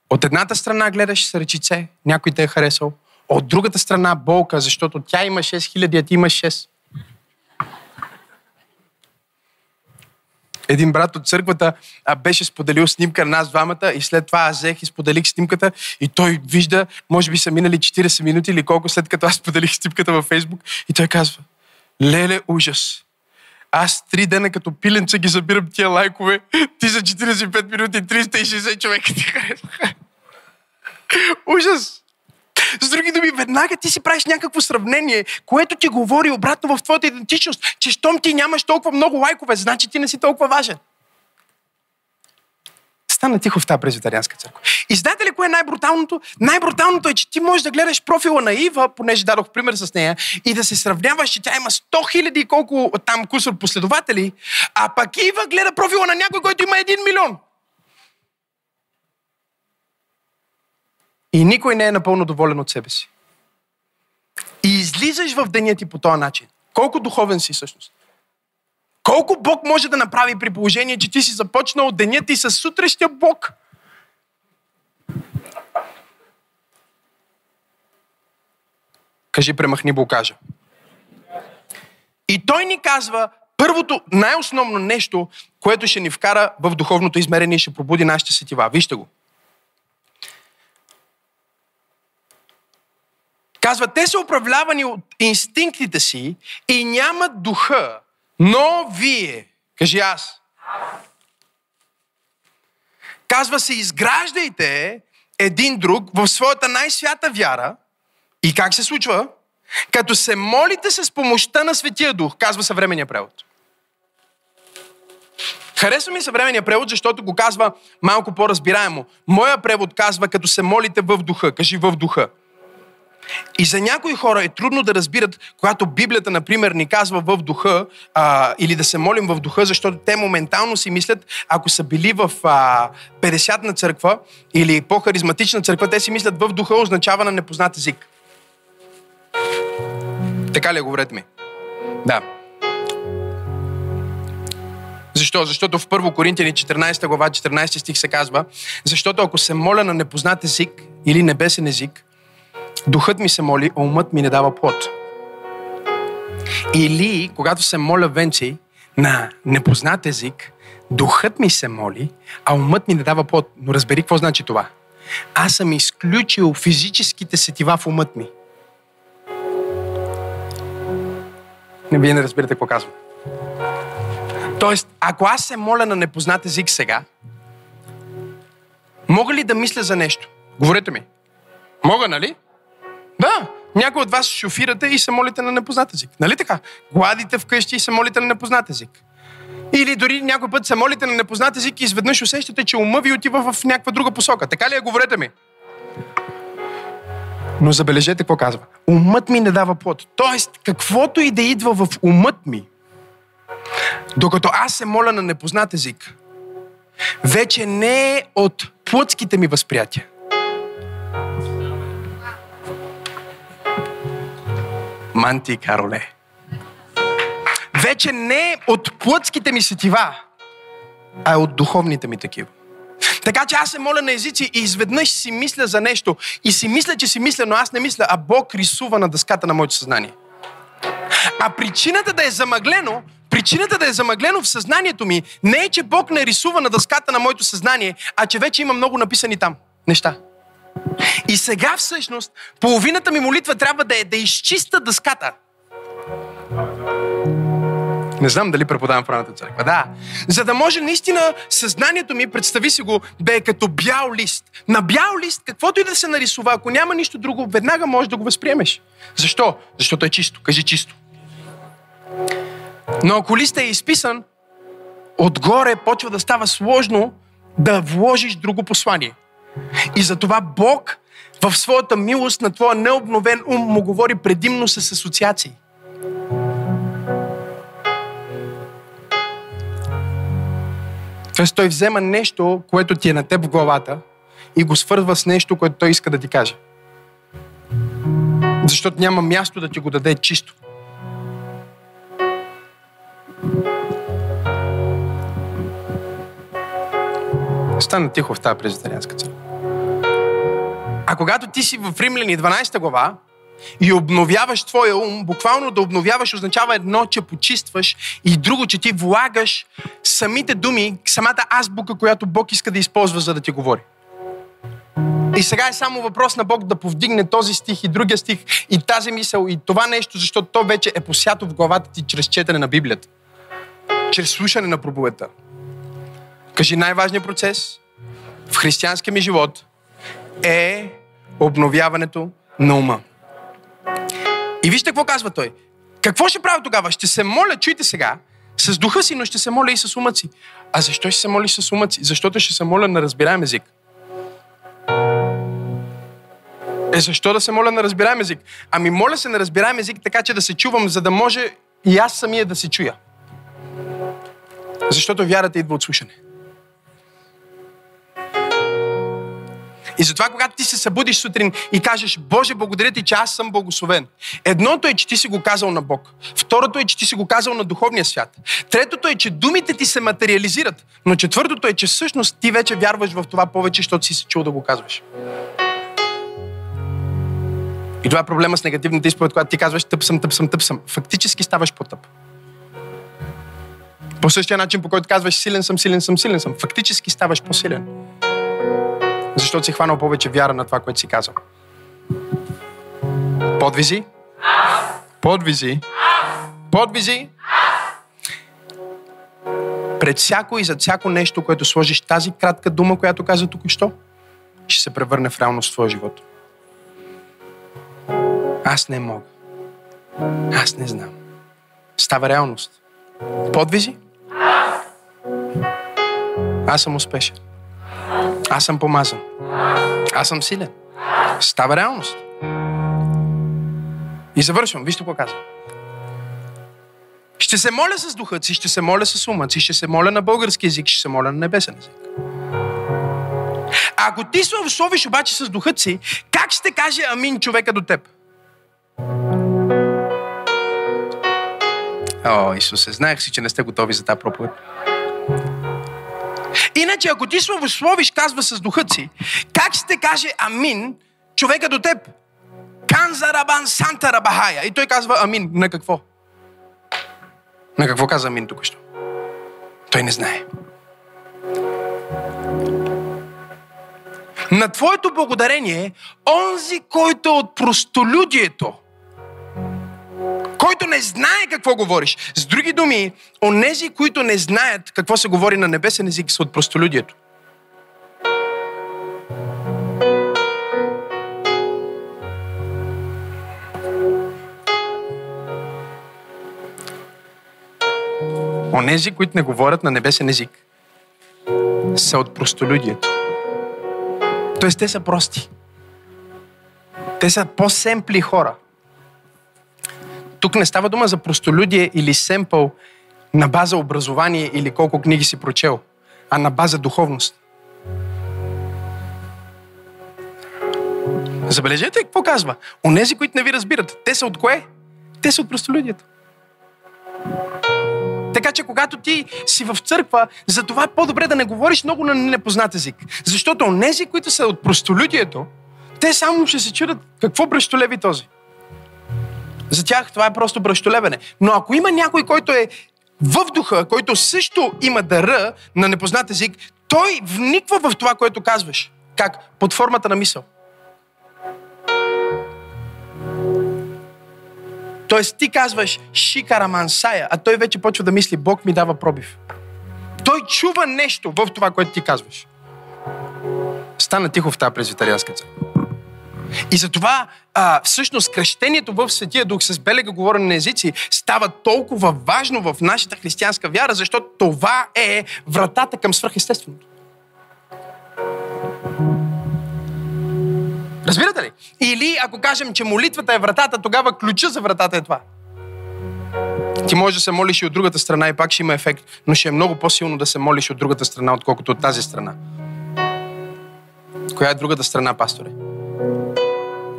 От едната страна гледаш с ръчице, някой те е харесал. От другата страна болка, защото тя има 6000, а ти имаш 6. Един брат от църквата а, беше споделил снимка на нас двамата и след това аз взех и споделих снимката и той вижда, може би са минали 40 минути или колко след като аз (laughs) споделих снимката във Фейсбук и той казва, леле, ужас. Аз три дена като пиленца ги забирам тия лайкове. Ти за 45 минути 360 човека ти харесаха. (laughs) Ужас! С други думи, веднага ти си правиш някакво сравнение, което ти говори обратно в твоята идентичност, че щом ти нямаш толкова много лайкове, значи ти не си толкова важен. Стана тихо в тази презбитерианска църква. И знаете ли кое е най-бруталното? Най-бруталното е, че ти можеш да гледаш профила на Ива, понеже дадох пример с нея, и да се сравняваш, че тя има 100 хиляди колко там кусор последователи, а пък Ива гледа профила на някой, който има 1 милион. И никой не е напълно доволен от себе си. И излизаш в деня ти по този начин. Колко духовен си всъщност? Колко Бог може да направи при положение, че ти си започнал деня ти с сутрещия Бог? Кажи, премахни блокажа. И той ни казва първото, най-основно нещо, което ще ни вкара в духовното измерение и ще пробуди нашите сетива. Вижте го. Казва, те са управлявани от инстинктите си и нямат духа, но вие, кажи аз, казва се, изграждайте един друг в своята най-свята вяра. И как се случва? Като се молите с помощта на Светия Дух, казва съвременния превод. Харесва ми съвременния превод, защото го казва малко по-разбираемо. Моя превод казва, като се молите в духа. Кажи в духа. И за някои хора е трудно да разбират, когато Библията, например, ни казва в духа а, или да се молим в духа, защото те моментално си мислят, ако са били в а, 50-на църква или по-харизматична църква, те си мислят в духа означава на непознат език. Така ли, говорете ми? Да. Защо? Защото в 1 Коринтияни 14 глава 14 стих се казва, защото ако се моля на непознат език или небесен език, духът ми се моли, а умът ми не дава плод. Или, когато се моля венци на непознат език, духът ми се моли, а умът ми не дава плод. Но разбери какво значи това. Аз съм изключил физическите сетива в умът ми. Не, вие не разбирате какво казвам. Тоест, ако аз се моля на непознат език сега, мога ли да мисля за нещо? Говорете ми. Мога, нали? Да. Някой от вас шофирате и се молите на непознат език. Нали така? Гладите вкъщи и се молите на непознат език. Или дори някой път се молите на непознат език и изведнъж усещате, че ума ви отива в някаква друга посока. Така ли е? Говорете ми. Но забележете какво казва. Умът ми не дава плод. Тоест, каквото и да идва в умът ми, докато аз се моля на непознат език, вече не е от плътските ми възприятия. Манти Кароле. Вече не от плътските ми сетива, а от духовните ми такива. Така че аз се моля на езици и изведнъж си мисля за нещо. И си мисля, че си мисля, но аз не мисля, а Бог рисува на дъската на моето съзнание. А причината да е замъглено, причината да е замъглено в съзнанието ми, не е, че Бог не рисува на дъската на моето съзнание, а че вече има много написани там неща. И сега всъщност половината ми молитва трябва да е да изчиста дъската. Не знам дали преподавам в правната църква. Да. За да може наистина съзнанието ми, представи си го, да е като бял лист. На бял лист, каквото и да се нарисува, ако няма нищо друго, веднага можеш да го възприемеш. Защо? Защото е чисто. Кажи чисто. Но ако листът е изписан, отгоре почва да става сложно да вложиш друго послание. И затова Бог в своята милост на твоя необновен ум му говори предимно с асоциации. Тоест той взема нещо, което ти е на теб в главата и го свързва с нещо, което той иска да ти каже. Защото няма място да ти го даде чисто. Стана тихо в тази презитарианска църква. А когато ти си в Римляни 12 глава и обновяваш твоя ум, буквално да обновяваш означава едно, че почистваш и друго, че ти влагаш самите думи, самата азбука, която Бог иска да използва, за да ти говори. И сега е само въпрос на Бог да повдигне този стих и другия стих и тази мисъл и това нещо, защото то вече е посято в главата ти чрез четене на Библията. Чрез слушане на проповедта. Кажи най-важният процес в християнския ми живот е обновяването на ума. И вижте какво казва той. Какво ще правя тогава? Ще се моля, чуйте сега, с духа си, но ще се моля и с ума си. А защо ще се моли с ума си? Защото ще се моля на разбираем език. Е, защо да се моля на разбираем език? Ами моля се на разбираем език, така че да се чувам, за да може и аз самия да се чуя. Защото вярата идва от слушане. И затова, когато ти се събудиш сутрин и кажеш, Боже, благодаря ти, че аз съм благословен. Едното е, че ти си го казал на Бог. Второто е, че ти си го казал на духовния свят. Третото е, че думите ти се материализират. Но четвъртото е, че всъщност ти вече вярваш в това повече, защото си се чул да го казваш. И Това е проблема с негативната изповед, когато ти казваш тъп съм, тъп съм, тъп съм. Фактически ставаш по-тъп. По същия начин, по който казваш силен съм, силен съм, силен съм. Фактически ставаш по-силен. Защото си хванал повече вяра на това, което си казал. Подвизи? Подвизи? Подвизи? Пред всяко и за всяко нещо, което сложиш тази кратка дума, която каза тук що, ще се превърне в реалност в твоя живот. Аз не мога. Аз не знам. Става реалност. Подвизи? Аз съм успешен. Аз съм помазан. Аз съм силен. Става реалност. И завършвам. Вижте какво казвам. Ще се моля с духът си, ще се моля с умът си, ще се моля на български язик, ще се моля на небесен език. Ако ти се условиш обаче с духът си, как ще каже амин човека до теб? О, Исусе, знаех си, че не сте готови за тази проповед. Иначе, ако ти славословиш, казва с духът си, как ще каже амин човека до теб? Канза Рабан Санта Рабахая. И той казва амин. На какво? На какво каза амин тук що? Той не знае. На твоето благодарение, онзи, който е от простолюдието, който не знае какво говориш. С други думи, онези, които не знаят какво се говори на небесен език, са от простолюдието. Онези, които не говорят на небесен език, са от простолюдието. Тоест, те са прости. Те са по-семпли хора. Тук не става дума за простолюдие или семпъл на база образование или колко книги си прочел, а на база духовност. Забележете какво казва. Онези, които не ви разбират, те са от кое? Те са от простолюдието. Така че когато ти си в църква, за това е по-добре да не говориш много на непознат език. Защото онези, които са от простолюдието, те само ще се чудят какво бръщолеви този. За тях това е просто бръщолевене. Но ако има някой, който е в духа, който също има дъра на непознат език, той вниква в това, което казваш. Как? Под формата на мисъл. Тоест ти казваш Шикарамансая, а той вече почва да мисли, Бог ми дава пробив. Той чува нещо в това, което ти казваш. Стана тихо в тази презвитарианска църква. И затова а, всъщност кръщението в Светия Дух с белега говорене на езици става толкова важно в нашата християнска вяра, защото това е вратата към свръхестественото. Разбирате ли? Или ако кажем, че молитвата е вратата, тогава ключа за вратата е това. Ти можеш да се молиш и от другата страна и пак ще има ефект, но ще е много по-силно да се молиш от другата страна, отколкото от тази страна. Коя е другата страна, пасторе?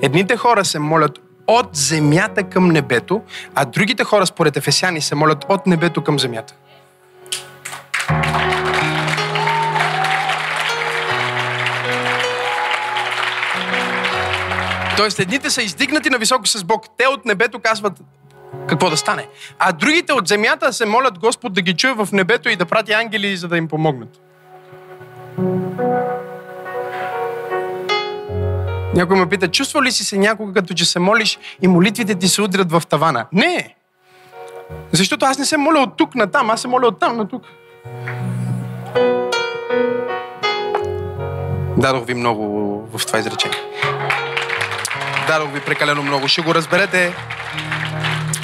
Едните хора се молят от земята към небето, а другите хора, според Ефесяни, се молят от небето към земята. Тоест, едните са издигнати на високо с Бог. Те от небето казват какво да стане. А другите от земята се молят Господ да ги чуе в небето и да прати ангели, за да им помогнат. Някой ме пита, чувства ли си се някога, като че се молиш и молитвите ти се удрят в тавана? Не! Защото аз не се моля от тук на там, аз се моля от там на тук. Дадох ви много в това изречение. Дадох ви прекалено много. Ще го разберете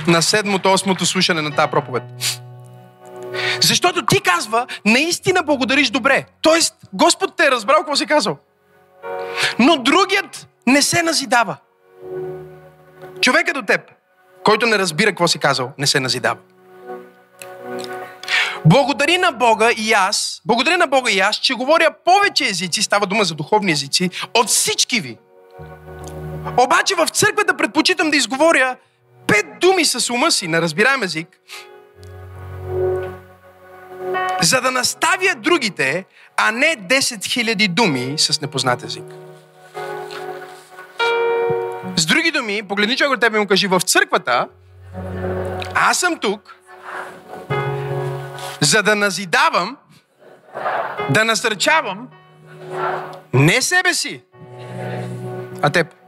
на седмото, осмото слушане на тази проповед. Защото ти казва, наистина благодариш добре. Тоест, Господ те е разбрал какво си казал. Но другият не се назидава. Човекът до теб, който не разбира какво си казал, не се назидава. Благодари на Бога и аз, благодаря на Бога и аз, че говоря повече езици, става дума за духовни езици, от всички ви. Обаче в църквата предпочитам да изговоря пет думи с ума си на разбираем език, за да наставя другите, а не 10 000 думи с непознат език. С други думи, погледни човек от тебе и му кажи, в църквата аз съм тук, за да назидавам, да насърчавам не себе си, а теб.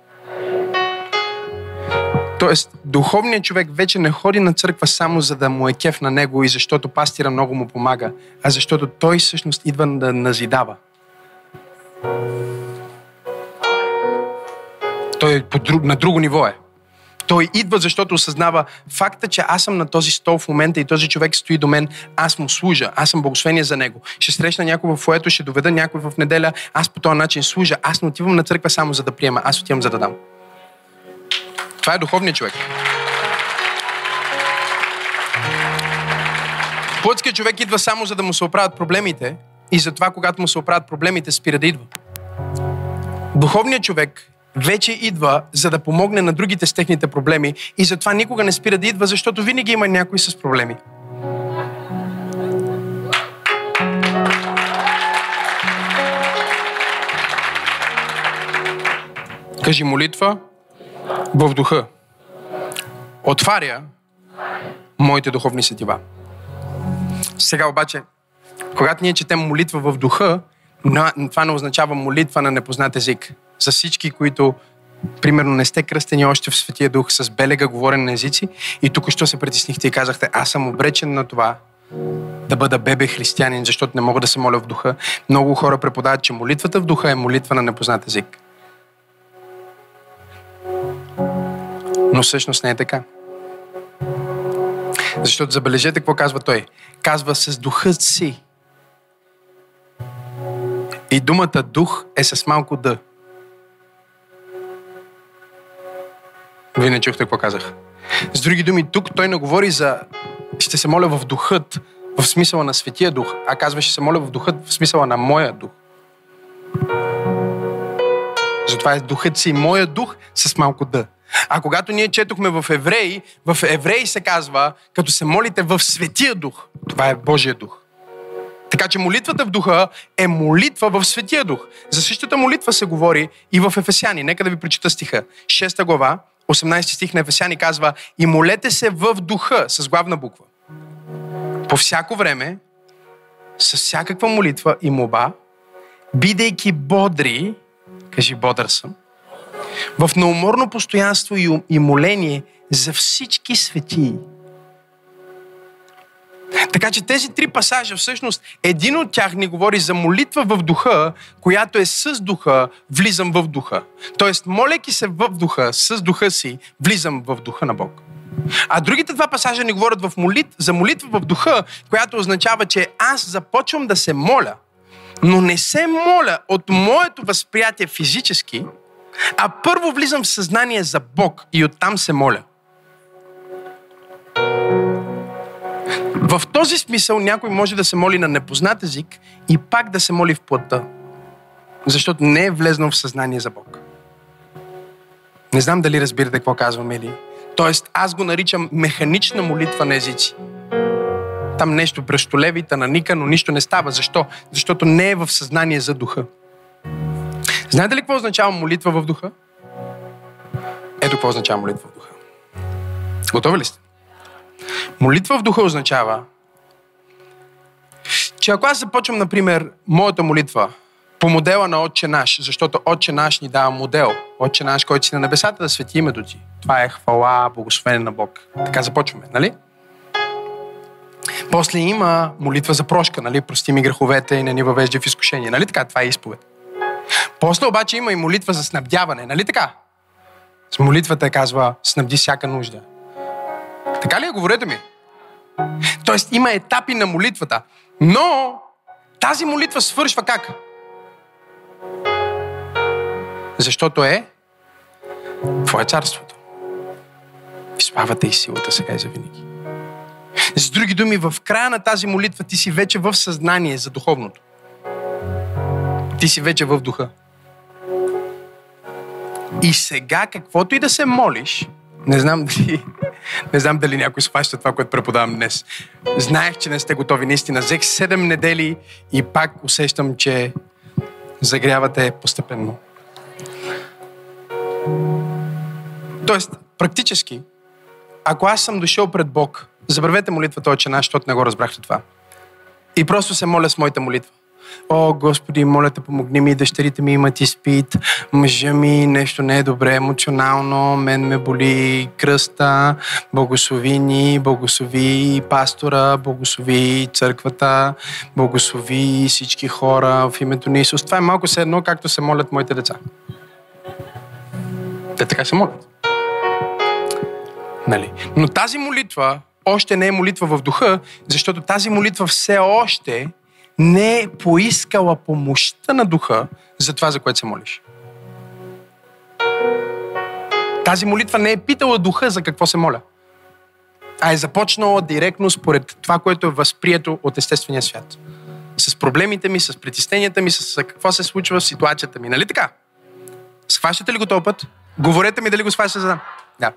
Тоест, духовният човек вече не ходи на църква само за да му е кеф на него и защото пастира много му помага, а защото той всъщност идва да назидава. Той е друг, на друго ниво е. Той идва, защото осъзнава факта, че аз съм на този стол в момента и този човек стои до мен, аз му служа, аз съм благословение за него. Ще срещна някой в фоето, ще доведа някой в неделя, аз по този начин служа. Аз не отивам на църква само за да приема, аз отивам за да дам. Това е духовният човек. Плътският човек идва само за да му се оправят проблемите и затова, когато му се оправят проблемите, спира да идва. Духовният човек вече идва, за да помогне на другите с техните проблеми и затова никога не спира да идва, защото винаги има някой с проблеми. Кажи молитва в духа. Отваря моите духовни сетива. Сега обаче, когато ние четем молитва в духа, това не означава молитва на непознат език за всички, които примерно не сте кръстени още в Светия Дух с белега говорен на езици и тук що се притеснихте и казахте, аз съм обречен на това да бъда бебе християнин, защото не мога да се моля в духа. Много хора преподават, че молитвата в духа е молитва на непознат език. Но всъщност не е така. Защото забележете какво казва той. Казва с духът си. И думата дух е с малко да. Вие не чухте какво казах. С други думи, тук той не говори за ще се моля в духът, в смисъла на Светия Дух, а казва ще се моля в духът, в смисъла на моя дух. Затова е духът си моя дух с малко да. А когато ние четохме в Евреи, в Евреи се казва, като се молите в Светия Дух, това е Божия Дух. Така че молитвата в духа е молитва в Светия Дух. За същата молитва се говори и в Ефесяни. Нека да ви прочита стиха. 6 глава, 18 стих на Ефесяни казва И молете се в духа, с главна буква. По всяко време, с всякаква молитва и моба, бидейки бодри, кажи бодър съм, в науморно постоянство и моление за всички светии. Така че тези три пасажа, всъщност, един от тях ни говори за молитва в духа, която е с духа, влизам в духа. Тоест, моляки се в духа, с духа си, влизам в духа на Бог. А другите два пасажа ни говорят в молит, за молитва в духа, която означава, че аз започвам да се моля, но не се моля от моето възприятие физически, а първо влизам в съзнание за Бог и оттам се моля. В този смисъл някой може да се моли на непознат език и пак да се моли в плътта. Защото не е влезнал в съзнание за Бог. Не знам дали разбирате какво казвам или. Тоест, аз го наричам механична молитва на езици. Там нещо бръщолевита на ника, но нищо не става. Защо? Защото не е в съзнание за духа. Знаете ли какво означава молитва в духа? Ето какво означава молитва в духа. Готови ли сте? Молитва в духа означава, че ако аз започвам, например, моята молитва по модела на Отче наш, защото Отче наш ни дава модел. Отче наш, който си на небесата, да свети името ти. Това е хвала, благословение на Бог. Така започваме, нали? После има молитва за прошка, нали? Прости ми греховете и не ни въвежда в изкушение. Нали така? Това е изповед. После обаче има и молитва за снабдяване, нали така? С молитвата казва, снабди всяка нужда. Така ли е? Говорете ми. Тоест има етапи на молитвата. Но тази молитва свършва как? Защото е Твое царството. И славата и силата сега и завинаги. С други думи, в края на тази молитва ти си вече в съзнание за духовното. Ти си вече в духа. И сега, каквото и да се молиш, не знам дали, не знам дали някой схваща това, което преподавам днес. Знаех, че не сте готови наистина. Взех 7 недели и пак усещам, че загрявате постепенно. Тоест, практически, ако аз съм дошъл пред Бог, забравете молитвата Отче наш, защото не го разбрахте това. И просто се моля с моята молитва. О, Господи, моля те, помогни ми, дъщерите ми имат изпит, мъжа ми нещо не е добре емоционално, мен ме боли кръста, благослови ни, благослови пастора, благослови църквата, благослови всички хора в името на Исус. Това е малко се едно, както се молят моите деца. Те така се молят. Нали? Но тази молитва още не е молитва в духа, защото тази молитва все още не е поискала помощта на духа за това, за което се молиш. Тази молитва не е питала духа за какво се моля, а е започнала директно според това, което е възприето от естествения свят. С проблемите ми, с притесненията ми, с какво се случва в ситуацията ми. Нали така? Схващате ли го този път? Говорете ми дали го схващате за да.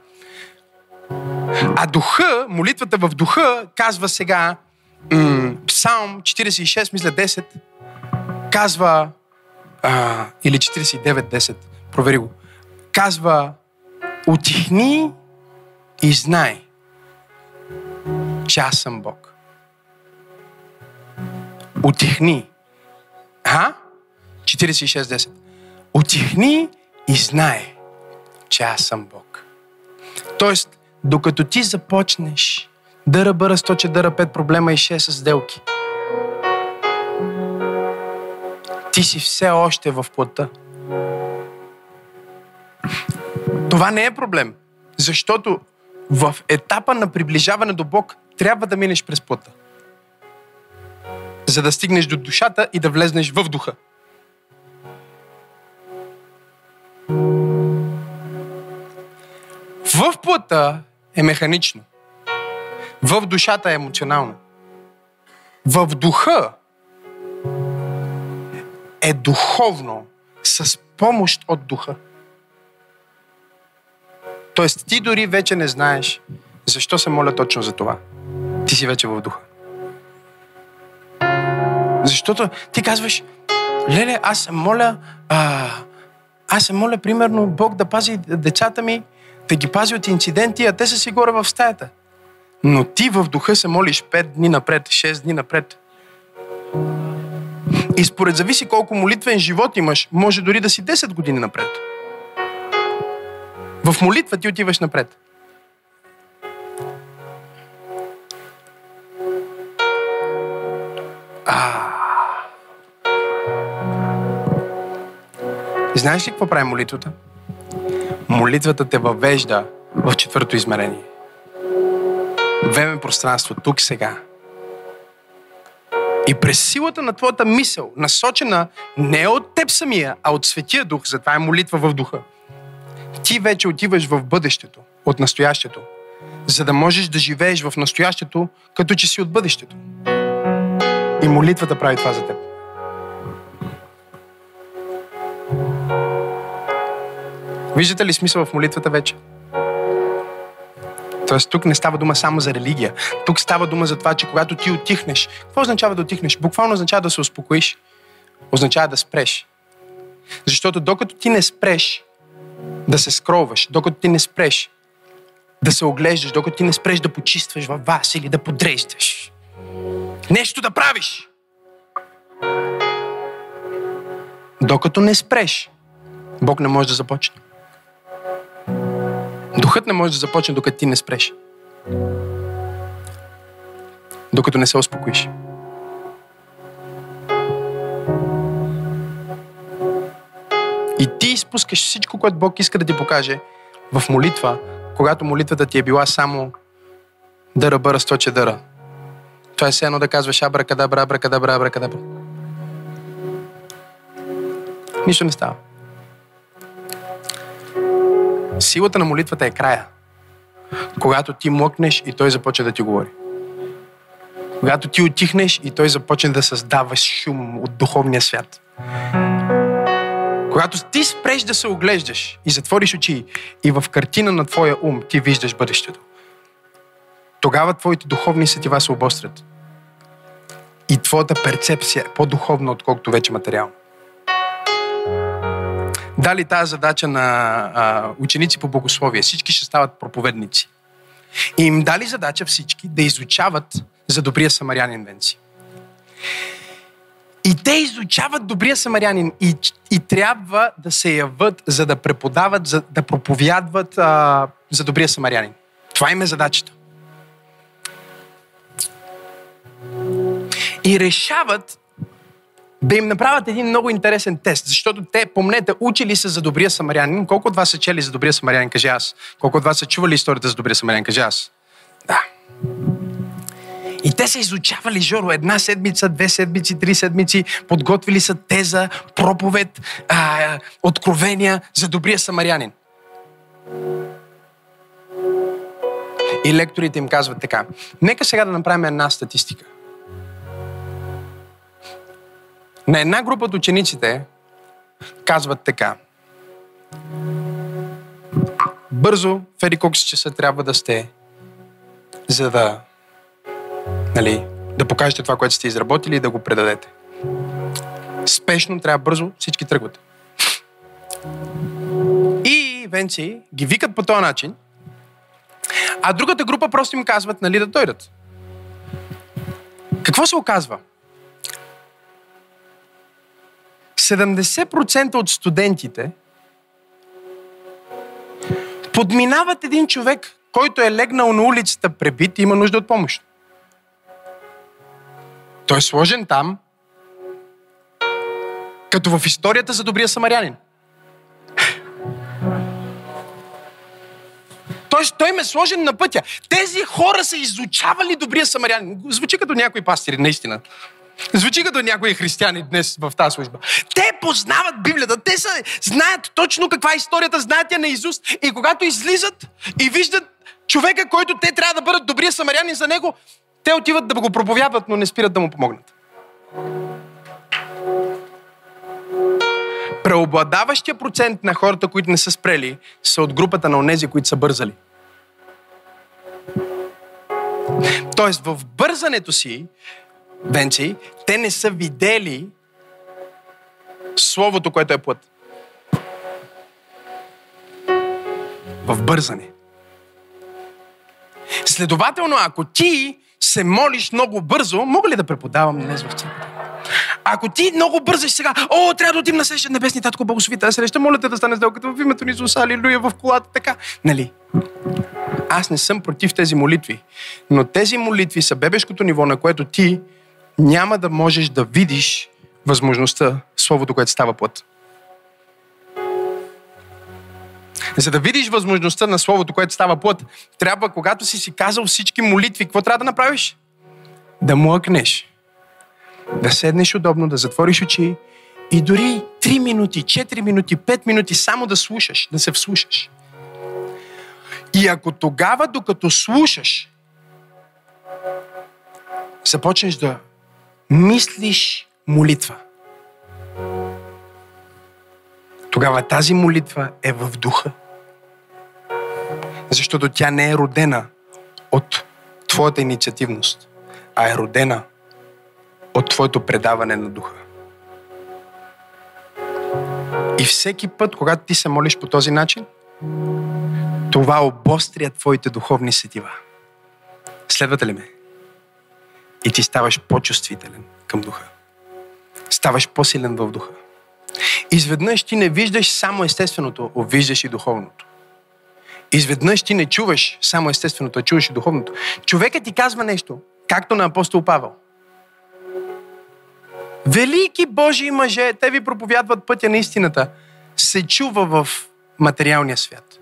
А духа, молитвата в духа, казва сега, м- Псалм 46, мисля 10, казва, а, или 49-10, провери го, казва, отихни и знай, че аз съм Бог. Отихни. А? 46-10. Отихни и знай, че аз съм Бог. Тоест, докато ти започнеш дъра бъра 100, дъра 5 проблема и 6 сделки, ти си все още в плътта. Това не е проблем, защото в етапа на приближаване до Бог трябва да минеш през плътта. За да стигнеш до душата и да влезнеш в духа. В плътта е механично. В душата е емоционално. В духа е духовно, с помощ от духа. Тоест, ти дори вече не знаеш защо се моля точно за това. Ти си вече в духа. Защото ти казваш, леле, аз се моля, а, аз се моля, примерно, Бог да пази децата ми, да ги пази от инциденти, а те са си горе в стаята. Но ти в духа се молиш 5 дни напред, 6 дни напред. И според зависи колко молитвен живот имаш, може дори да си 10 години напред. В молитва ти отиваш напред. Знаеш ли какво прави молитвата? Молитвата те въвежда в четвърто измерение. Време пространство, тук сега. И през силата на твоята мисъл, насочена не от теб самия, а от Светия Дух, затова е молитва в Духа, ти вече отиваш в бъдещето, от настоящето, за да можеш да живееш в настоящето, като че си от бъдещето. И молитвата прави това за теб. Виждате ли смисъл в молитвата вече? Тоест тук не става дума само за религия. Тук става дума за това, че когато ти отихнеш, какво означава да отихнеш? Буквално означава да се успокоиш. Означава да спреш. Защото докато ти не спреш да се скроваш, докато ти не спреш да се оглеждаш, докато ти не спреш да почистваш във вас или да подреждаш, нещо да правиш, докато не спреш, Бог не може да започне. Духът не може да започне, докато ти не спреш. Докато не се успокоиш. И ти изпускаш всичко, което Бог иска да ти покаже в молитва, когато молитвата ти е била само дъра, бъра, сточе, дъра. Това е все едно да казваш абракадабра, абракадабра, абракадабра. Нищо не става. Силата на молитвата е края. Когато ти млъкнеш и той започне да ти говори. Когато ти отихнеш и той започне да създава шум от духовния свят. Когато ти спреш да се оглеждаш и затвориш очи и в картина на твоя ум ти виждаш бъдещето, тогава твоите духовни сетива се обострят. И твоята перцепция е по-духовна, отколкото вече материално. Дали тази задача на а, ученици по богословие. Всички ще стават проповедници. И им дали задача всички да изучават за добрия самарянин Венци. И те изучават добрия самарянин и, и трябва да се яват, за да преподават, за да проповядват а, за добрия самарянин. Това им е задачата. И решават да им направят един много интересен тест, защото те, помнете, учили са за добрия самарянин. Колко от вас са чели за добрия самарянин, кажи аз. Колко от вас са чували историята за добрия самарянин, кажи аз. Да. И те са изучавали, Жоро, една седмица, две седмици, три седмици, подготвили са теза, проповед, а, откровения за добрия самарянин. И лекторите им казват така. Нека сега да направим една статистика. На една група от учениците казват така. Бързо, в еди колко часа трябва да сте, за да, нали, да покажете това, което сте изработили и да го предадете. Спешно, трябва бързо, всички тръгват. И венци ги викат по този начин, а другата група просто им казват, нали, да дойдат. Какво се оказва? 70% от студентите подминават един човек, който е легнал на улицата пребит и има нужда от помощ. Той е сложен там, като в историята за добрия самарянин. Тоест, той ме е сложен на пътя. Тези хора са изучавали добрия самарянин. Звучи като някои пастири, наистина. Звучи като някои християни днес в тази служба. Те познават Библията, те са, знаят точно каква е историята, знаят я на Изус. И когато излизат и виждат човека, който те трябва да бъдат добрия самаряни за него, те отиват да го проповядват, но не спират да му помогнат. Преобладаващия процент на хората, които не са спрели, са от групата на онези, които са бързали. Тоест, в бързането си, Венци, те не са видели Словото, което е път. В бързане. Следователно, ако ти се молиш много бързо, мога ли да преподавам днес в църквата? Ако ти много бързаш сега, о, трябва да отим на среща небесни татко, благослови тази среща, моля те да стане сделката в името ни Исус, алилуя, в колата, така. Нали? Аз не съм против тези молитви, но тези молитви са бебешкото ниво, на което ти няма да можеш да видиш възможността, Словото, което става плът. За да видиш възможността на Словото, което става плът, трябва, когато си си казал всички молитви, какво трябва да направиш? Да млъкнеш. Да седнеш удобно, да затвориш очи и дори 3 минути, 4 минути, 5 минути само да слушаш, да се вслушаш. И ако тогава, докато слушаш, започнеш да мислиш молитва, тогава тази молитва е в духа. Защото тя не е родена от твоята инициативност, а е родена от твоето предаване на духа. И всеки път, когато ти се молиш по този начин, това обостря твоите духовни сетива. Следвате ли ме? И ти ставаш по-чувствителен към духа. Ставаш по-силен в духа. Изведнъж ти не виждаш само естественото, а виждаш и духовното. Изведнъж ти не чуваш само естественото, а чуваш и духовното. Човекът ти казва нещо, както на апостол Павел. Велики Божии мъже, те ви проповядват пътя на истината, се чува в материалния свят.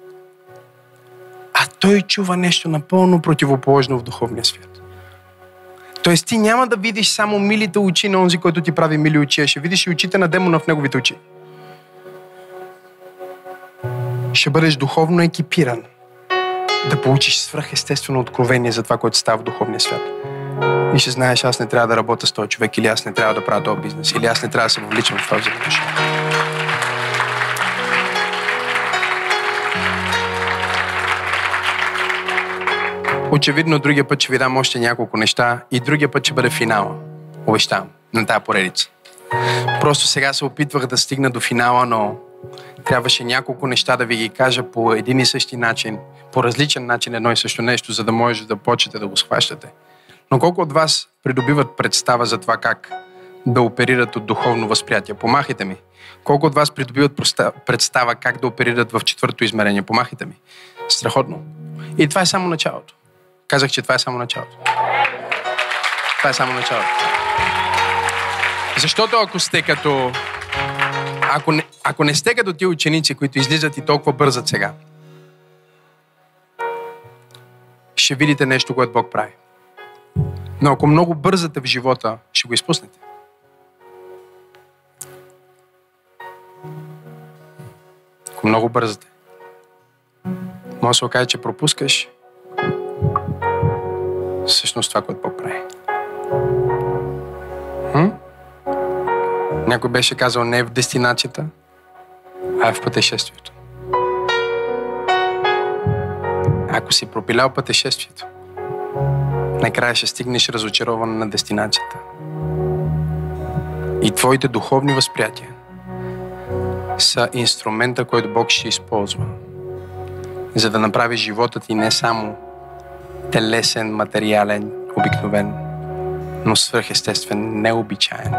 А той чува нещо напълно противоположно в духовния свят. Тоест ти няма да видиш само милите очи на онзи, който ти прави мили очи, а ще видиш и очите на демона в неговите очи. Ще бъдеш духовно екипиран да получиш свръхестествено откровение за това, което става в духовния свят. И ще знаеш, аз не трябва да работя с този човек, или аз не трябва да правя този бизнес, или аз не трябва да се въвличам в това взаимоотношение. Очевидно, другия път ще ви дам още няколко неща и другия път ще бъде финала. Обещавам, на тази поредица. Просто сега се опитвах да стигна до финала, но Трябваше няколко неща да ви ги кажа по един и същи начин, по различен начин едно и също нещо, за да може да почнете да го схващате. Но колко от вас придобиват представа за това как да оперират от духовно възприятие? Помахайте ми. Колко от вас придобиват представа как да оперират в четвърто измерение? Помахайте ми. Страхотно. И това е само началото. Казах, че това е само началото. Това е само началото. Защото ако сте като... Ако не, ако не сте като ти ученици, които излизат и толкова бързат сега, ще видите нещо, което Бог прави. Но ако много бързате в живота, ще го изпуснете. Ако много бързате, може да се окаже, че пропускаш всъщност това, което Бог прави. Хм? Някой беше казал не в дестинацията, а в пътешествието. Ако си пропилял пътешествието, накрая ще стигнеш разочарован на дестинацията. И твоите духовни възприятия са инструмента, който Бог ще използва, за да направи живота ти не само телесен, материален, обикновен, но свърхестествен, необичаен.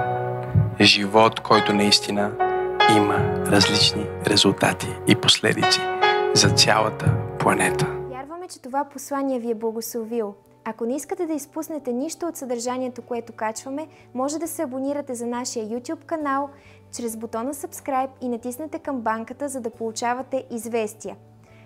Живот, който наистина има различни резултати и последици за цялата планета. Вярваме, че това послание ви е благословил. Ако не искате да изпуснете нищо от съдържанието, което качваме, може да се абонирате за нашия YouTube канал чрез бутона Subscribe и натиснете камбанката, за да получавате известия.